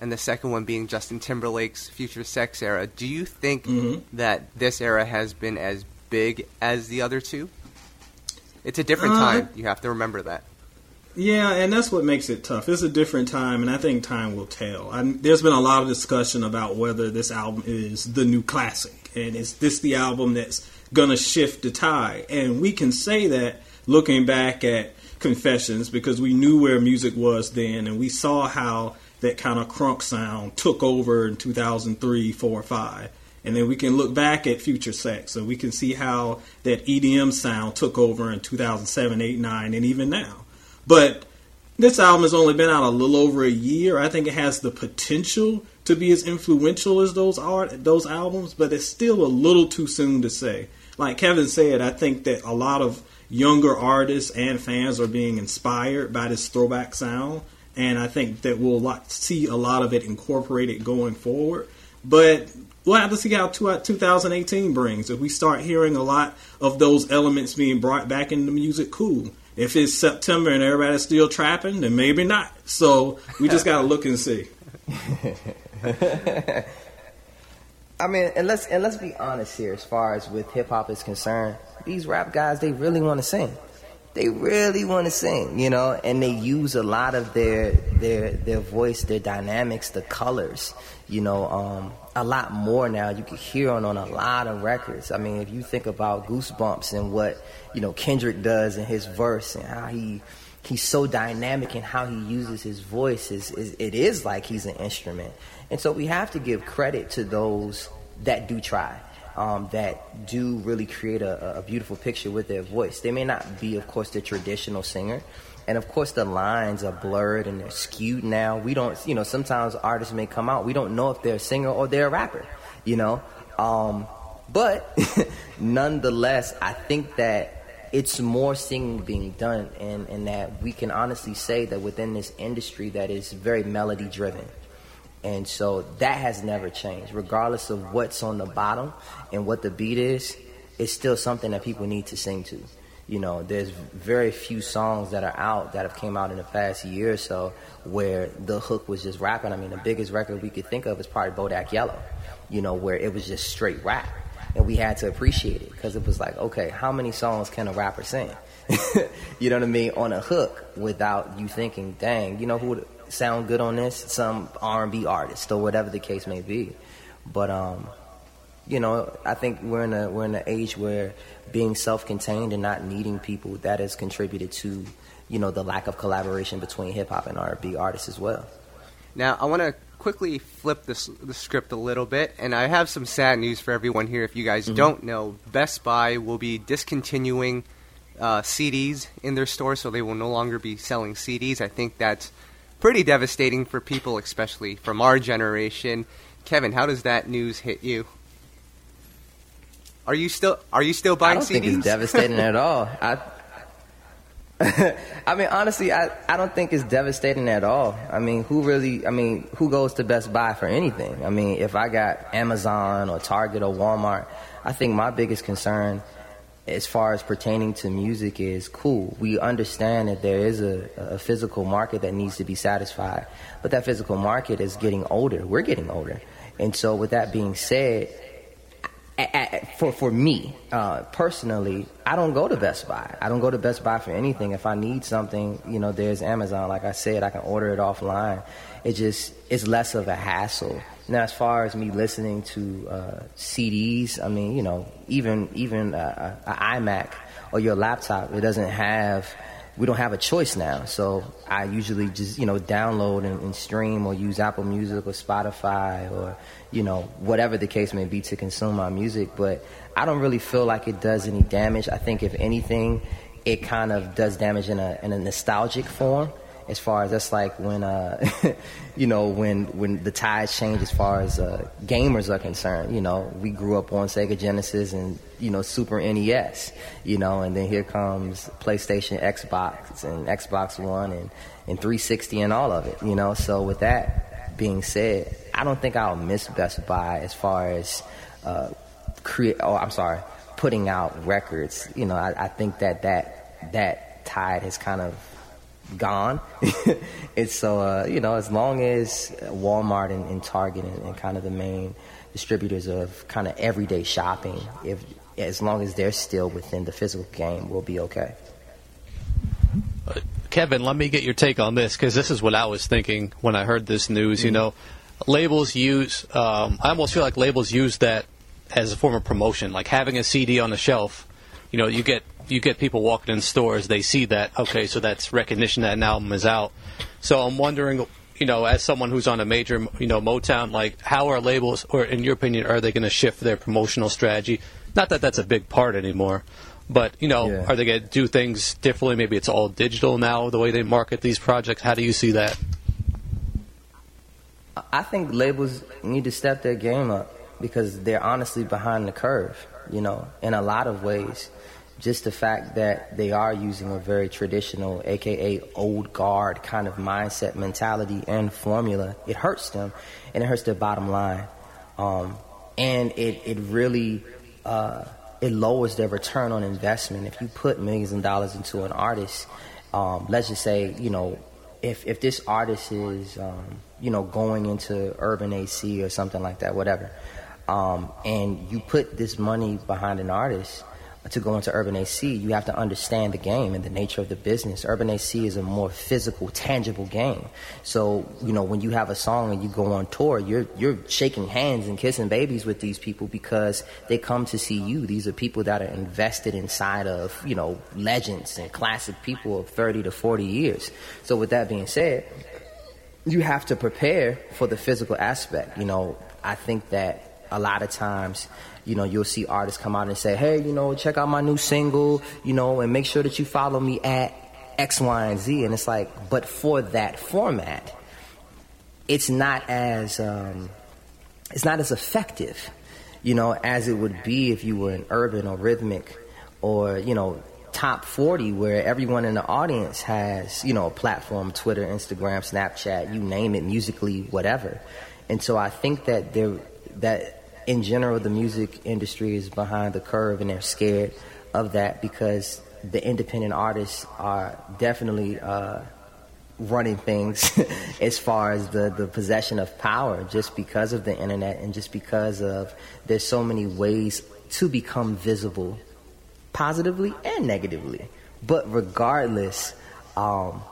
and the second one being Justin Timberlake's Future Sex era. Do you think mm-hmm. that this era has been as big as the other two? It's a different uh, time. You have to remember that. Yeah, and that's what makes it tough. It's a different time, and I think time will tell. I, there's been a lot of discussion about whether this album is the new classic, and is this the album that's going to shift the tide. And we can say that looking back at Confessions because we knew where music was then and we saw how that kind of crunk sound took over in 2003, 4, 5. And then we can look back at Future Sex and we can see how that EDM sound took over in 2007, 8, 9, and even now. But this album has only been out a little over a year. I think it has the potential to be as influential as those art those albums, but it's still a little too soon to say like Kevin said, I think that a lot of younger artists and fans are being inspired by this throwback sound, and I think that we'll see a lot of it incorporated going forward. But we'll have to see how 2018 brings. If we start hearing a lot of those elements being brought back into music, cool. If it's September and everybody's still trapping, then maybe not. So we just got to look and see. (laughs) I mean, and let's and let's be honest here, as far as with hip hop is concerned, these rap guys they really want to sing. They really want to sing, you know, and they use a lot of their their their voice, their dynamics, the colors, you know, um, a lot more now. You can hear on on a lot of records. I mean, if you think about Goosebumps and what you know Kendrick does in his verse and how he he's so dynamic and how he uses his voice is, is it is like he's an instrument. And so we have to give credit to those that do try um, that do really create a, a, beautiful picture with their voice. They may not be, of course, the traditional singer. And of course, the lines are blurred and they're skewed now. We don't, you know, sometimes artists may come out, we don't know if they're a singer or they're a rapper, you know. Um, but (laughs) nonetheless, I think that it's more singing being done, and, and that we can honestly say that within this industry that is very melody driven. And so that has never changed. Regardless of what's on the bottom and what the beat is, it's still something that people need to sing to. You know, there's very few songs that are out that have came out in the past year or so where the hook was just rapping. I mean, the biggest record we could think of is probably Bodak Yellow, you know, where it was just straight rap. And we had to appreciate it because it was like, okay, how many songs can a rapper sing? (laughs) you know what I mean? On a hook without you thinking, dang, you know who would sound good on this, some R&B artist or whatever the case may be. But um, you know, I think we're in a we're in an age where being self-contained and not needing people that has contributed to, you know, the lack of collaboration between hip hop and R&B artists as well. Now, I want to quickly flip this, the script a little bit, and I have some sad news for everyone here. If you guys mm-hmm. don't know, Best Buy will be discontinuing uh, CDs in their store, so they will no longer be selling CDs. I think that's pretty devastating for people, especially from our generation. Kevin, how does that news hit you? Are you still Are you still buying CDs? I don't CDs? think it's devastating at all. (laughs) I, (laughs) I mean, honestly, I, I don't think it's devastating at all. I mean, who really? I mean, who goes to Best Buy for anything? I mean, if I got Amazon or Target or Walmart, I think my biggest concern as far as pertaining to music is cool. We understand that there is a, a, physical market that needs to be satisfied, but that physical market is getting older. We're getting older. And so, with that being said, for for me uh, personally, I don't go to Best Buy. I don't go to Best Buy for anything. If I need something, you know, there's Amazon. Like I said, I can order it offline. It just it's less of a hassle. Now, as far as me listening to uh, CDs, I mean, you know, even even uh, an iMac or your laptop, it doesn't have. We don't have a choice now, so I usually just you know download and, and stream or use Apple Music or Spotify or you know whatever the case may be to consume my music. But I don't really feel like it does any damage. I think if anything, it kind of does damage in a in a nostalgic form as far as that's like when uh (laughs) you know when when the tides change as far as uh gamers are concerned you know we grew up on Sega Genesis and you know Super NES you know and then here comes PlayStation Xbox and Xbox 1 and and 360 and all of it you know. So with that being said I don't think I'll miss Best Buy as far as uh create oh I'm sorry putting out records you know. I, I think that that that tide has kind of gone. (laughs) it's so uh, you know as long as Walmart and, and Target and, and, kind of the main distributors of kind of everyday shopping, if as long as they're still within the physical game, we'll be okay. Uh, Kevin, let me get your take on this because this is what I was thinking when I heard this news. Mm-hmm. You know, labels use. Um, I almost feel like labels use that as a form of promotion, like having a CD on the shelf. You know, you get you get people walking in stores, they see that, okay, so that's recognition that an album is out. So I'm wondering, you know, as someone who's on a major, you know, Motown, like, how are labels, or in your opinion, are they going to shift their promotional strategy? Not that that's a big part anymore, but, you know, yeah. are they going to do things differently? Maybe it's all digital now, the way they market these projects. How do you see that? I think labels need to step their game up because they're honestly behind the curve, you know, in a lot of ways just the fact that they are using a very traditional, aka old guard kind of mindset, mentality, and formula, it hurts them and it hurts their bottom line. Um, and it, it really uh, it lowers their return on investment. If you put millions of dollars into an artist, um, let's just say, you know, if, if this artist is, um, you know, going into urban AC or something like that, whatever, um, and you put this money behind an artist, to go into Urban AC, you have to understand the game and the nature of the business. Urban AC is a more physical, tangible game. So, you know, when you have a song and you go on tour, you're you're shaking hands and kissing babies with these people because they come to see you. These are people that are invested inside of, you know, legends and classic people of 30 to 40 years. So with that being said, you have to prepare for the physical aspect. You know, I think that a lot of times you know, you'll see artists come out and say, hey, you know, check out my new single, you know, and make sure that you follow me at X, Y, and Z. And it's like, but for that format, it's not as, um, it's not as effective, you know, as it would be if you were an urban or rhythmic or, you know, top 40 where everyone in the audience has, you know, a platform, Twitter, Instagram, Snapchat, you name it, Musical.ly, whatever. And so I think that there, that in general, the music industry is behind the curve and they're scared of that because the independent artists are definitely uh, running things (laughs) as far as the, the possession of power just because of the internet and just because of there's so many ways to become visible positively and negatively. But regardless, um,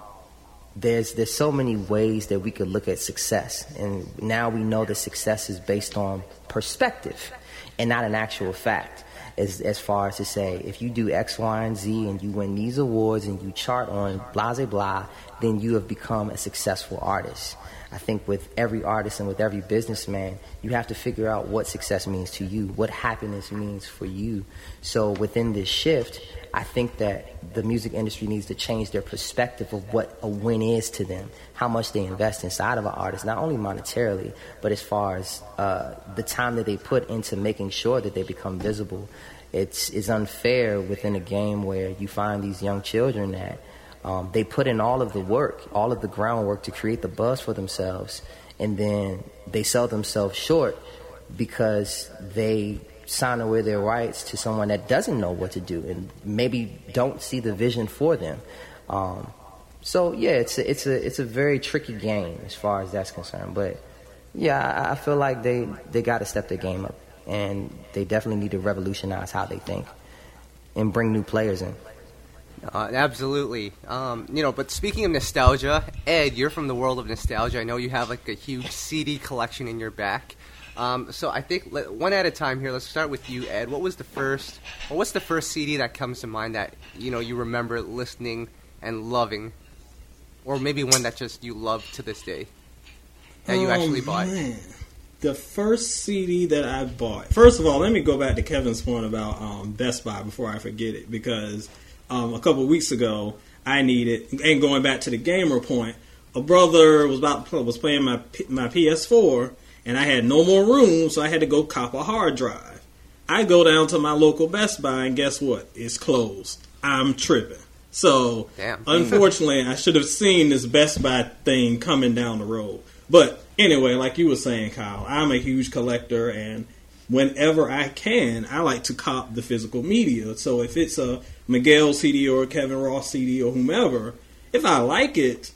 there's there's so many ways that we could look at success, and now we know that success is based on perspective and not an actual fact. As as far as to say, if you do X, Y, and Z, and you win these awards, and you chart on blah blah blah, then you have become a successful artist. I think with every artist and with every businessman, you have to figure out what success means to you, what happiness means for you. So within this shift, I think that the music industry needs to change their perspective of what a win is to them, how much they invest inside of an artist, not only monetarily, but as far as uh, the time that they put into making sure that they become visible. It's, it's unfair within a game where you find these young children that um, they put in all of the work, all of the groundwork to create the buzz for themselves, and then they sell themselves short because they sign away their rights to someone that doesn't know what to do and maybe don't see the vision for them. Um, so yeah, it's a, it's a it's a very tricky game as far as that's concerned. But yeah, I, I feel like they they got to step their game up, and they definitely need to revolutionize how they think and bring new players in. Uh, absolutely. Um, you know, but speaking of nostalgia, Ed, you're from the world of nostalgia. I know you have like a huge CD collection in your back. Um, so I think let, one at a time here. Let's start with you, Ed. What was the first, or what's the first CD that comes to mind that you know you remember listening and loving, or maybe one that just you love to this day that you oh, actually bought? Man. The first CD that I bought. First of all, let me go back to Kevin's point about um, Best Buy before I forget it, because um, a couple weeks ago I needed, and going back to the gamer point, a brother was about was playing my my PS4 and I had no more room, so I had to go cop a hard drive. I go down to my local Best Buy, and guess what? It's closed. I'm tripping. So, Damn. unfortunately, I should have seen this Best Buy thing coming down the road. But anyway, like you were saying, Kyle, I'm a huge collector, and whenever I can, I like to cop the physical media. So if it's a Miguel CD or Kevin Ross CD or whomever, if I like it,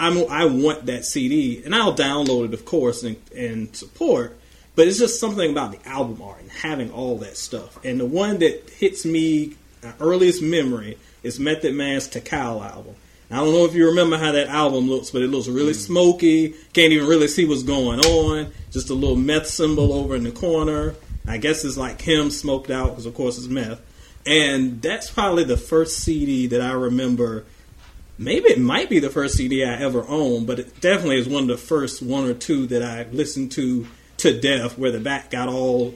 I'm, I want that CD, and I'll download it, of course, and, and support. But it's just something about the album art and having all that stuff. And the one that hits me uh, earliest memory is Method Man's Tical album. I don't know if you remember how that album looks, but it looks really mm. smoky. Can't even really see what's going on. Just a little meth symbol over in the corner. I guess it's like him smoked out because, of course, it's meth. And that's probably the first CD that I remember maybe it might be the first CD I ever owned, but it definitely is one of the first one or two that I listened to to death, where the back got all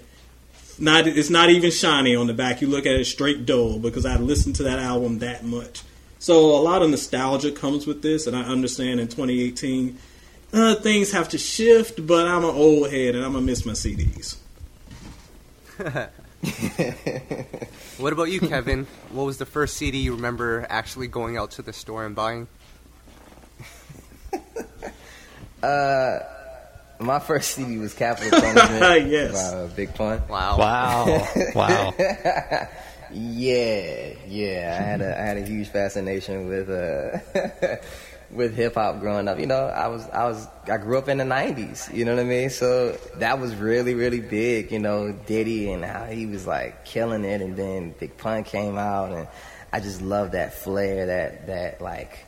not it's not even shiny on the back. You look at it straight dull because I listened to that album that much. So a lot of nostalgia comes with this, and I understand in 2018 uh, things have to shift, but I'm an old head and I'm gonna miss my CDs. (laughs) what about you, Kevin? What was the first CD you remember actually going out to the store and buying? (laughs) uh, my first CD was Capital Punishment. (laughs) yes, uh, Big Pun. Wow, wow, wow. (laughs) yeah, yeah. I had a I had a huge fascination with uh with hip hop growing up. You know, I was I was I grew up in the '90s. You know what I mean? So that was really really big. You know, Diddy and how he was like killing it, and then Big Pun came out, and I just love that flair, that that like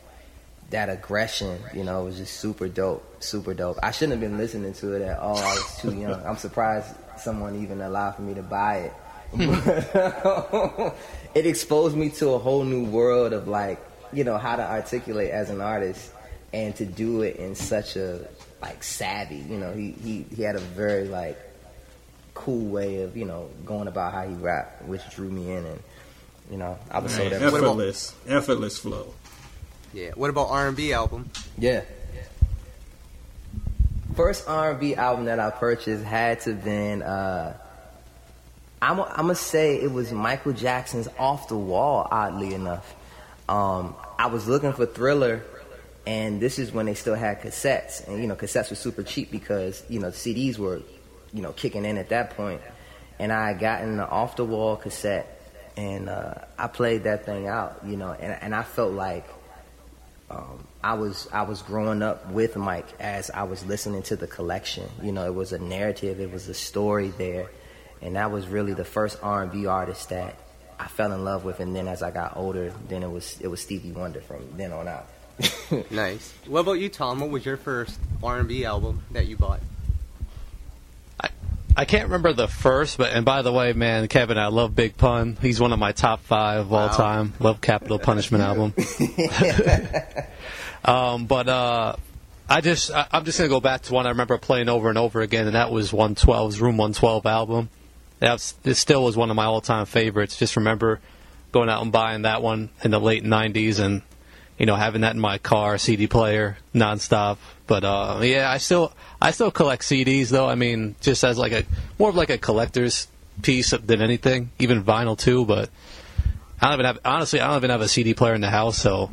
that aggression. You know, it was just super dope, super dope. I shouldn't have been listening to it at all. I was too young. I'm surprised someone even allowed for me to buy it. (laughs) (laughs) it exposed me to a whole new world of like you know how to articulate as an artist and to do it in such a like savvy. You know, he he he had a very like cool way of you know going about how he rap, which drew me in, and you know I was so that effortless, effortless flow. Yeah. What about R and B album? Yeah. First R and B album that I purchased had to been. Uh, I'm, I'm gonna say it was Michael Jackson's "Off the Wall." Oddly enough, um, I was looking for Thriller, and this is when they still had cassettes, and you know cassettes were super cheap because you know CDs were, you know, kicking in at that point, and I had gotten the off the wall cassette, and uh, I played that thing out, you know, and and I felt like. Um, I was I was growing up with Mike as I was listening to the collection. You know, it was a narrative, it was a story there, and that was really the first R and B artist that I fell in love with, and then as I got older, then it was it was Stevie Wonder from then on out. (laughs) (laughs) nice. What about you, Tom? What was your first R and B album that you bought? I I can't remember the first, but and by the way, man, Kevin, I love Big Pun. He's one of my top five of all time. Love Capital (laughs) Punishment album. um, but uh, I just I, I'm just gonna go back to one I remember playing over and over again, and that was 112's Room 112 album. That's this still was one of my all-time favorites. Just remember going out and buying that one in the late '90s, and you know having that in my car, CD player, nonstop. But uh, yeah, I still I still collect CDs though. I mean, just as like a more of like a collector's piece than anything, even vinyl too. But I don't even have honestly I don't even have a CD player in the house, so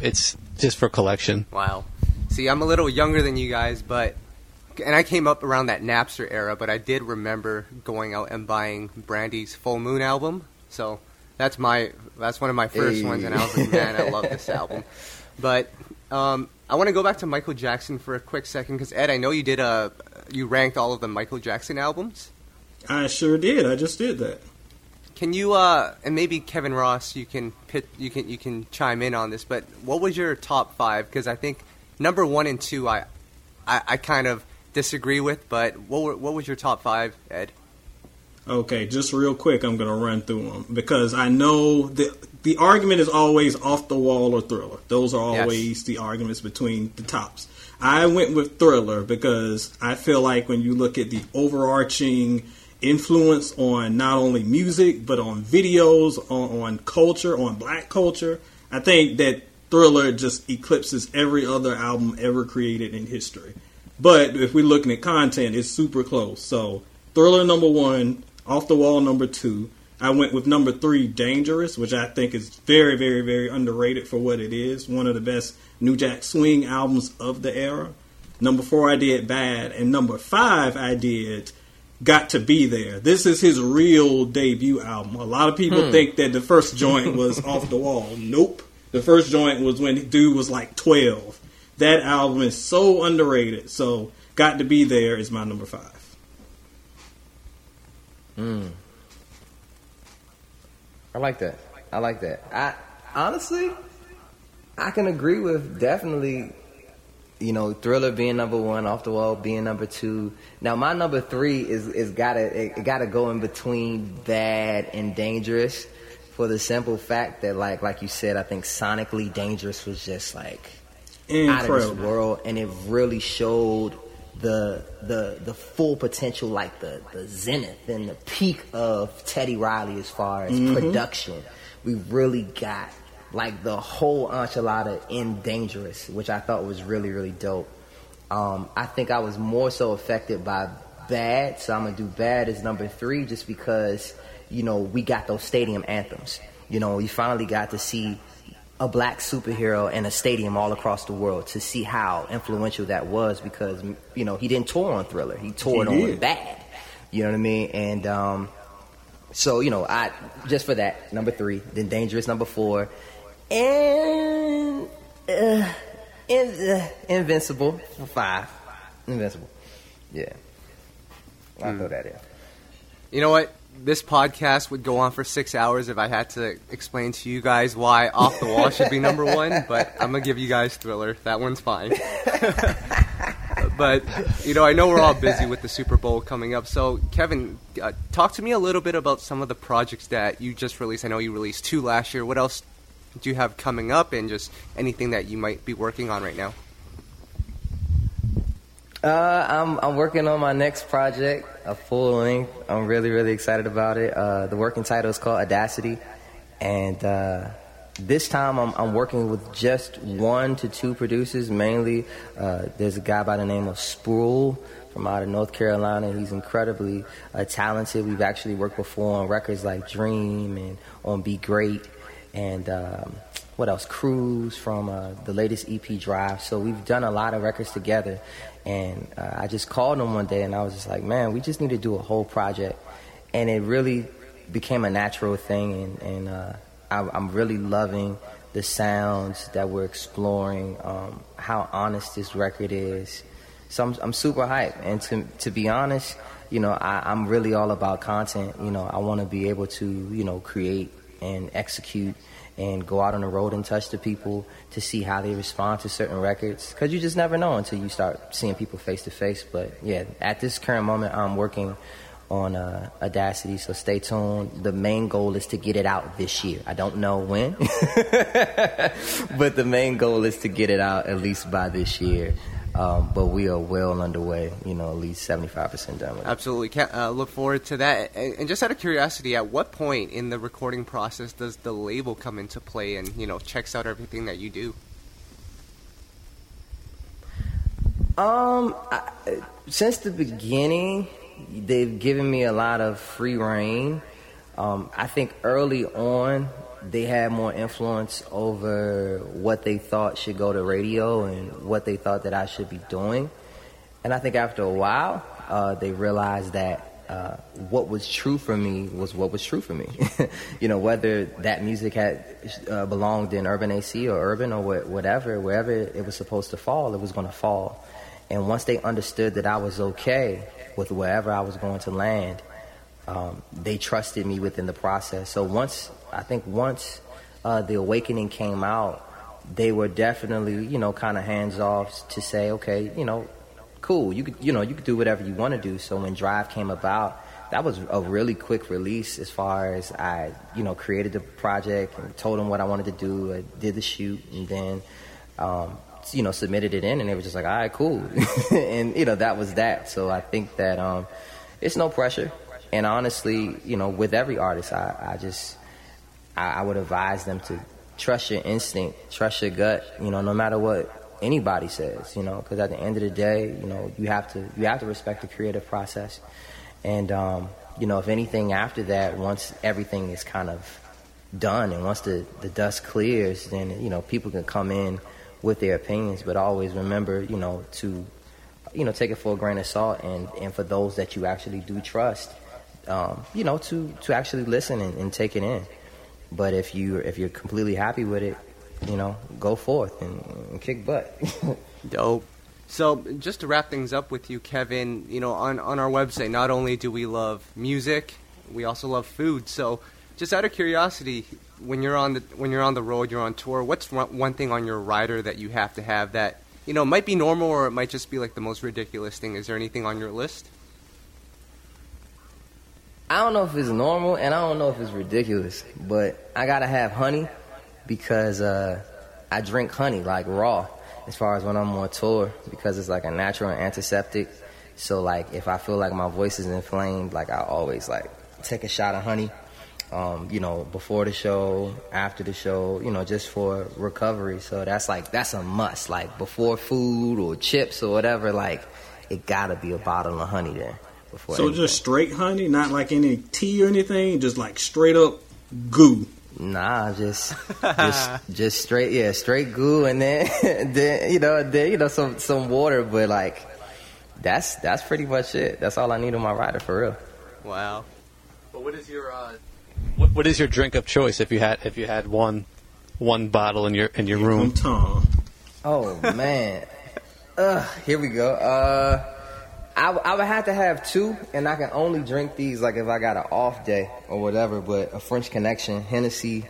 it's just for collection. Wow. See, I'm a little younger than you guys, but and I came up around that Napster era, but I did remember going out and buying Brandy's Full Moon album. So that's my that's one of my first hey. ones, and I was like, man, I love (laughs) this album. But um, I want to go back to Michael Jackson for a quick second because Ed, I know you did a you ranked all of the Michael Jackson albums. I sure did. I just did that. Can you uh, and maybe Kevin Ross, you can pit, you can you can chime in on this. But what was your top five? Because I think number one and two, I I, I kind of disagree with, but what were, what was your top five, Ed? Okay, just real quick, I'm going to run through them because I know the the argument is always off the wall or thriller. Those are always yes. the arguments between the tops. I went with thriller because I feel like when you look at the overarching influence on not only music but on videos, on, on culture, on black culture, I think that thriller just eclipses every other album ever created in history. But if we're looking at content, it's super close. So Thriller number one, Off the Wall number two. I went with number three, Dangerous, which I think is very, very, very underrated for what it is. One of the best New Jack Swing albums of the era. Number four, I did Bad. And number five, I did Got to Be There. This is his real debut album. A lot of people hmm. think that the first joint was (laughs) Off the Wall. Nope. The first joint was when the dude was like 12 that album is so underrated. So, Got to Be There is my number five. Hmm. I like that. I like that. I honestly, I can agree with definitely. You know, Thriller being number one, Off the Wall being number two. Now, my number three is is gotta it, it gotta go in between Bad and Dangerous, for the simple fact that like like you said, I think sonically Dangerous was just like Incredible. out of this world, and it really showed the the the full potential, like the the zenith and the peak of Teddy Riley as far as mm-hmm. production. We really got like the whole enchilada in Dangerous, which I thought was really really dope. Um, I think I was more so affected by Bad, so I'm gonna do Bad as number three, just because you know we got those stadium anthems. You know, we finally got to see a black superhero in a stadium all across the world to see how influential that was because you know he didn't tour on Thriller, he toured he on Bad. You know what I mean? And um, so you know, I just for that number three, then Dangerous number four, and uh, In, uh, invincible five, invincible. Yeah, I'll Hmm. throw that in. You know what? This podcast would go on for six hours if I had to explain to you guys why Off the Wall should be number one, (laughs) but I'm going to give you guys Thriller. That one's fine. (laughs) but, you know, I know we're all busy with the Super Bowl coming up. So, Kevin, uh, talk to me a little bit about some of the projects that you just released. I know you released two last year. What else do you have coming up and just anything that you might be working on right now? Uh, I'm I'm working on my next project, a full length. I'm really really excited about it. Uh, the working title is called Audacity, and uh, this time I'm I'm working with just one to two producers. Mainly, uh, there's a guy by the name of Sproul from out of North Carolina. He's incredibly uh, talented. We've actually worked before on records like Dream and on Be Great, and um, what else? Cruise from uh, the latest EP Drive. So we've done a lot of records together. And uh, I just called him one day and I was just like, man, we just need to do a whole project. And it really became a natural thing. And, and uh, I, I'm really loving the sounds that we're exploring, um, how honest this record is. So I'm, I'm super hyped. And to, to be honest, you know, I, I'm really all about content. You know, I want to be able to, you know, create and execute and go out on the road and touch the people to see how they respond to certain records. Because you just never know until you start seeing people face to face. But yeah, at this current moment, I'm working on uh, Audacity, so stay tuned. The main goal is to get it out this year. I don't know when, (laughs) but the main goal is to get it out at least by this year. Um, but we are well underway, you know, at least 75% done with it. Absolutely. Ca- Uh, look forward to that. And, and just out of curiosity, at what point in the recording process does the label come into play and, you know, checks out everything that you do? Um, I, since the beginning, they've given me a lot of free reign. Um, I think early on, they had more influence over what they thought should go to radio and what they thought that I should be doing. And I think after a while, uh, they realized that uh, what was true for me was what was true for me. (laughs) you know, whether that music had uh, belonged in urban AC or urban or wha- whatever, wherever it was supposed to fall, it was going to fall. And once they understood that I was okay with wherever I was going to land, um, they trusted me within the process. So once I think once uh, the awakening came out, they were definitely you know kind of hands off to say, okay, you know, cool, you could you know you could do whatever you want to do. So when Drive came about, that was a really quick release as far as I you know created the project and told them what I wanted to do, I did the shoot, and then. Um, you know, submitted it in, and they were just like, "All right, cool," (laughs) and you know, that was that. So I think that um, it's no pressure, and honestly, you know, with every artist, I, I just I, I would advise them to trust your instinct, trust your gut. You know, no matter what anybody says. You know, because at the end of the day, you know, you have to you have to respect the creative process, and um, you know, if anything after that, once everything is kind of done, and once the the dust clears, then you know, people can come in with their opinions, but always remember, you know, to you know, take it for a grain of salt, and and for those that you actually do trust, um, you know, to to actually listen and, and take it in. But if you if you're completely happy with it, you know, go forth and, and kick butt. (laughs) Dope. So, just to wrap things up with you, Kevin, you know, on, on our website, not only do we love music, we also love food. So, just out of curiosity, when you're on the when you're on the road, you're on tour. What's one one thing on your rider that you have to have that you know might be normal or it might just be like the most ridiculous thing? Is there anything on your list? I don't know if it's normal and I don't know if it's ridiculous, but I gotta have honey because uh, I drink honey like raw as far as when I'm on tour because it's like a natural antiseptic. So like if I feel like my voice is inflamed, like I always like take a shot of honey. Um, you know, before the show, after the show, you know, just for recovery. So that's like that's a must. Like before food or chips or whatever, like it gotta be a bottle of honey there. Before So anything. just straight honey, not like any tea or anything, just like straight up goo. Nah, just just (laughs) just straight yeah, straight goo and then (laughs) then you know, then you know some some water, but like that's that's pretty much it. That's all I need on my rider for real. Wow. But what is your uh, what, what is your drink of choice if you had if you had one one bottle in your in your room? Oh (laughs) man. uh, here we go. Uh, I, I would have to have two, and I can only drink these like if I got an off day or whatever. But a French Connection, Hennessy,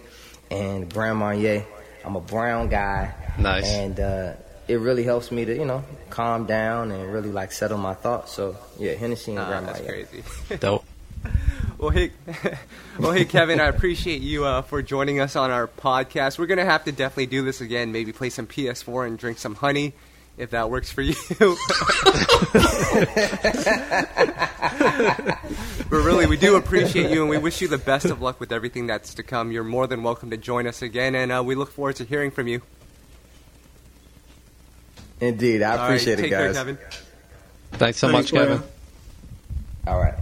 and Grand Marnier. I'm a brown guy. Nice. And uh, it really helps me to you know calm down and really like settle my thoughts. So yeah, Hennessy and Grand that's Marnier. crazy. (laughs) Dope. Well, hey, (laughs) well, hey, Kevin, I appreciate you uh, for joining us on our podcast. We're gonna have to definitely do this again. Maybe play some PS4 and drink some honey, if that works for you. (laughs) but really, we do appreciate you, and we wish you the best of luck with everything that's to come. You're more than welcome to join us again, and uh, we look forward to hearing from you. Indeed, I All right, appreciate take it, care, guys. Kevin. Thanks so Thanks, much, Kevin. man. All right.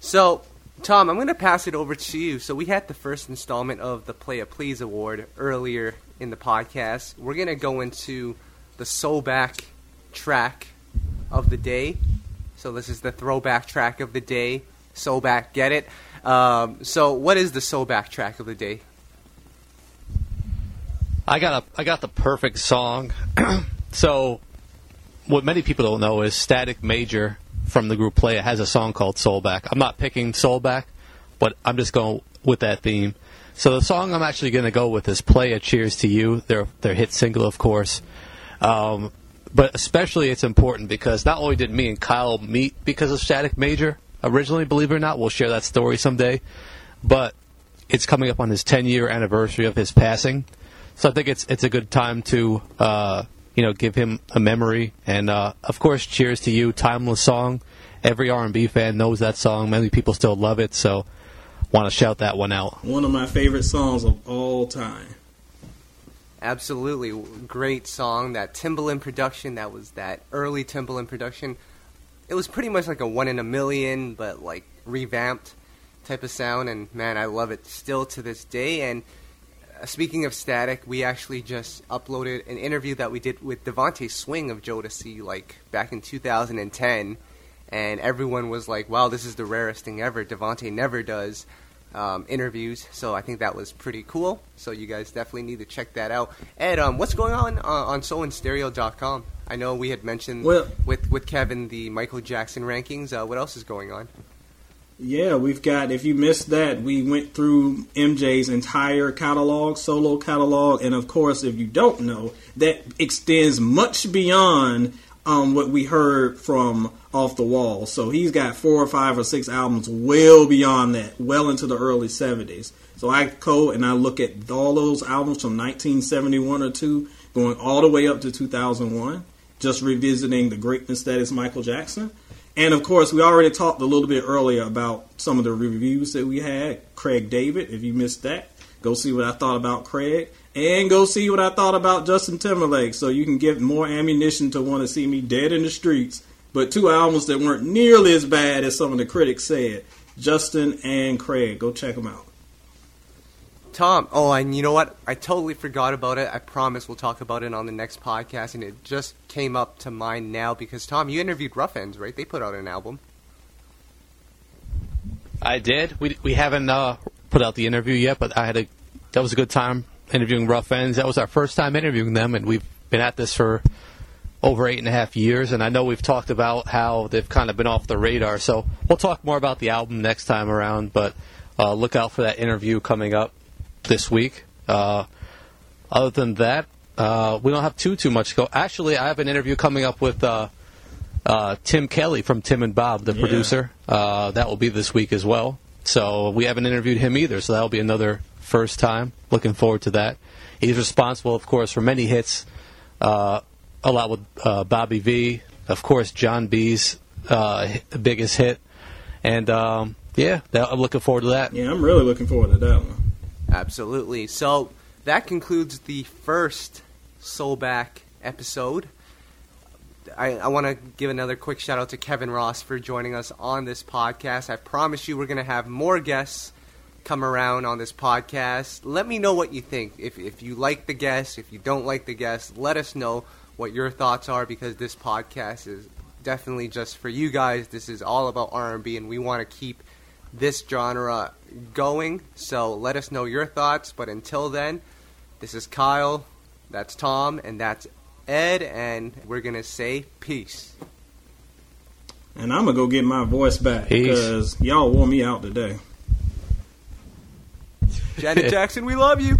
So, Tom, I'm going to pass it over to you. So, we had the first installment of the Player Please Award earlier in the podcast. We're going to go into the Soulback track of the day. So, this is the throwback track of the day. Soulback, get it? Um, so, what is the Soulback track of the day? I got a I got the perfect song. (clears throat) so, what many people don't know is Static Major from the group Playa has a song called Soulback. I'm not picking Soulback, but I'm just going with that theme. So the song I'm actually going to go with is Playa Cheers to You. Their their hit single, of course. Um, but especially it's important because not only did me and Kyle meet because of Static Major originally, believe it or not, we'll share that story someday. But it's coming up on his 10 year anniversary of his passing. So I think it's it's a good time to uh, you know give him a memory, and uh, of course, cheers to you, timeless song. Every R&B fan knows that song. Many people still love it, so want to shout that one out. One of my favorite songs of all time. Absolutely. Great song. That Timbaland production, that was that early Timbaland production. It was pretty much like a one in a million, but like revamped type of sound. And man, I love it still to this day. And uh, speaking of static, we actually just uploaded an interview that we did with DeVante Swing of Jodeci like back in 2010. And everyone was like, wow, this is the rarest thing ever. DeVante never does um, interviews, so I think that was pretty cool. So you guys definitely need to check that out. Ed, um, what's going on uh, on SoulinStereo.com? I know we had mentioned Well- with with Kevin the Michael Jackson rankings. Uh, what else is going on? Yeah, we've got, if you missed that, we went through MJ's entire catalog, solo catalog, and of course, if you don't know, that extends much beyond um, what we heard from Off the Wall. So he's got four or five or six albums well beyond that, well into the early 70s. So I go and I look at all those albums from 1971 or 2, going all the way up to 2001, just revisiting the greatness that is Michael Jackson. And of course, we already talked a little bit earlier about some of the reviews that we had. Craig David, if you missed that, go see what I thought about Craig. And go see what I thought about Justin Timberlake so you can get more ammunition to want to see me dead in the streets. But two albums that weren't nearly as bad as some of the critics said Justin and Craig. Go check them out. Tom, oh, and you know what? I totally forgot about it. I promise we'll talk about it on the next podcast, and it just came up to mind now because Tom, you interviewed Ruff Endz, right? They put out an album. I did. We we haven't uh, put out the interview yet, but I had a that was a good time interviewing Ruff Endz. That was our first time interviewing them, and we've been at this for over eight and a half years. And I know we've talked about how they've kind of been off the radar. So we'll talk more about the album next time around. But uh, look out for that interview coming up this week. Uh, other than that, uh, we don't have too too much to go. Actually, I have an interview coming up with. Uh, uh, Tim Kelley from Tim and Bob, the Yeah. producer. Uh, that will be this week as well. So we haven't interviewed him either, so that'll be another first time. Looking forward to that. He's responsible, of course, for many hits. Uh, a lot with uh, Bobby V, of course, Jon B's uh, biggest hit, and um, yeah, that, I'm looking forward to that. Yeah, I'm really looking forward to that one. Absolutely. So that concludes the first Soulback episode. I, I want to give another quick shout out to Kevin Ross for joining us on this podcast. I promise you we're going to have more guests come around on this podcast. Let me know what you think. If, if you like the guests, if you don't like the guests, let us know what your thoughts are because this podcast is definitely just for you guys. This is all about R&B and we want to keep this genre going. So let us know your thoughts. But until then, this is Kyle That's Tom, and that's Ed, and we're gonna say peace. And I'm gonna go get my voice back Peace. because y'all wore me out today. Janet (laughs) Jackson, we love you.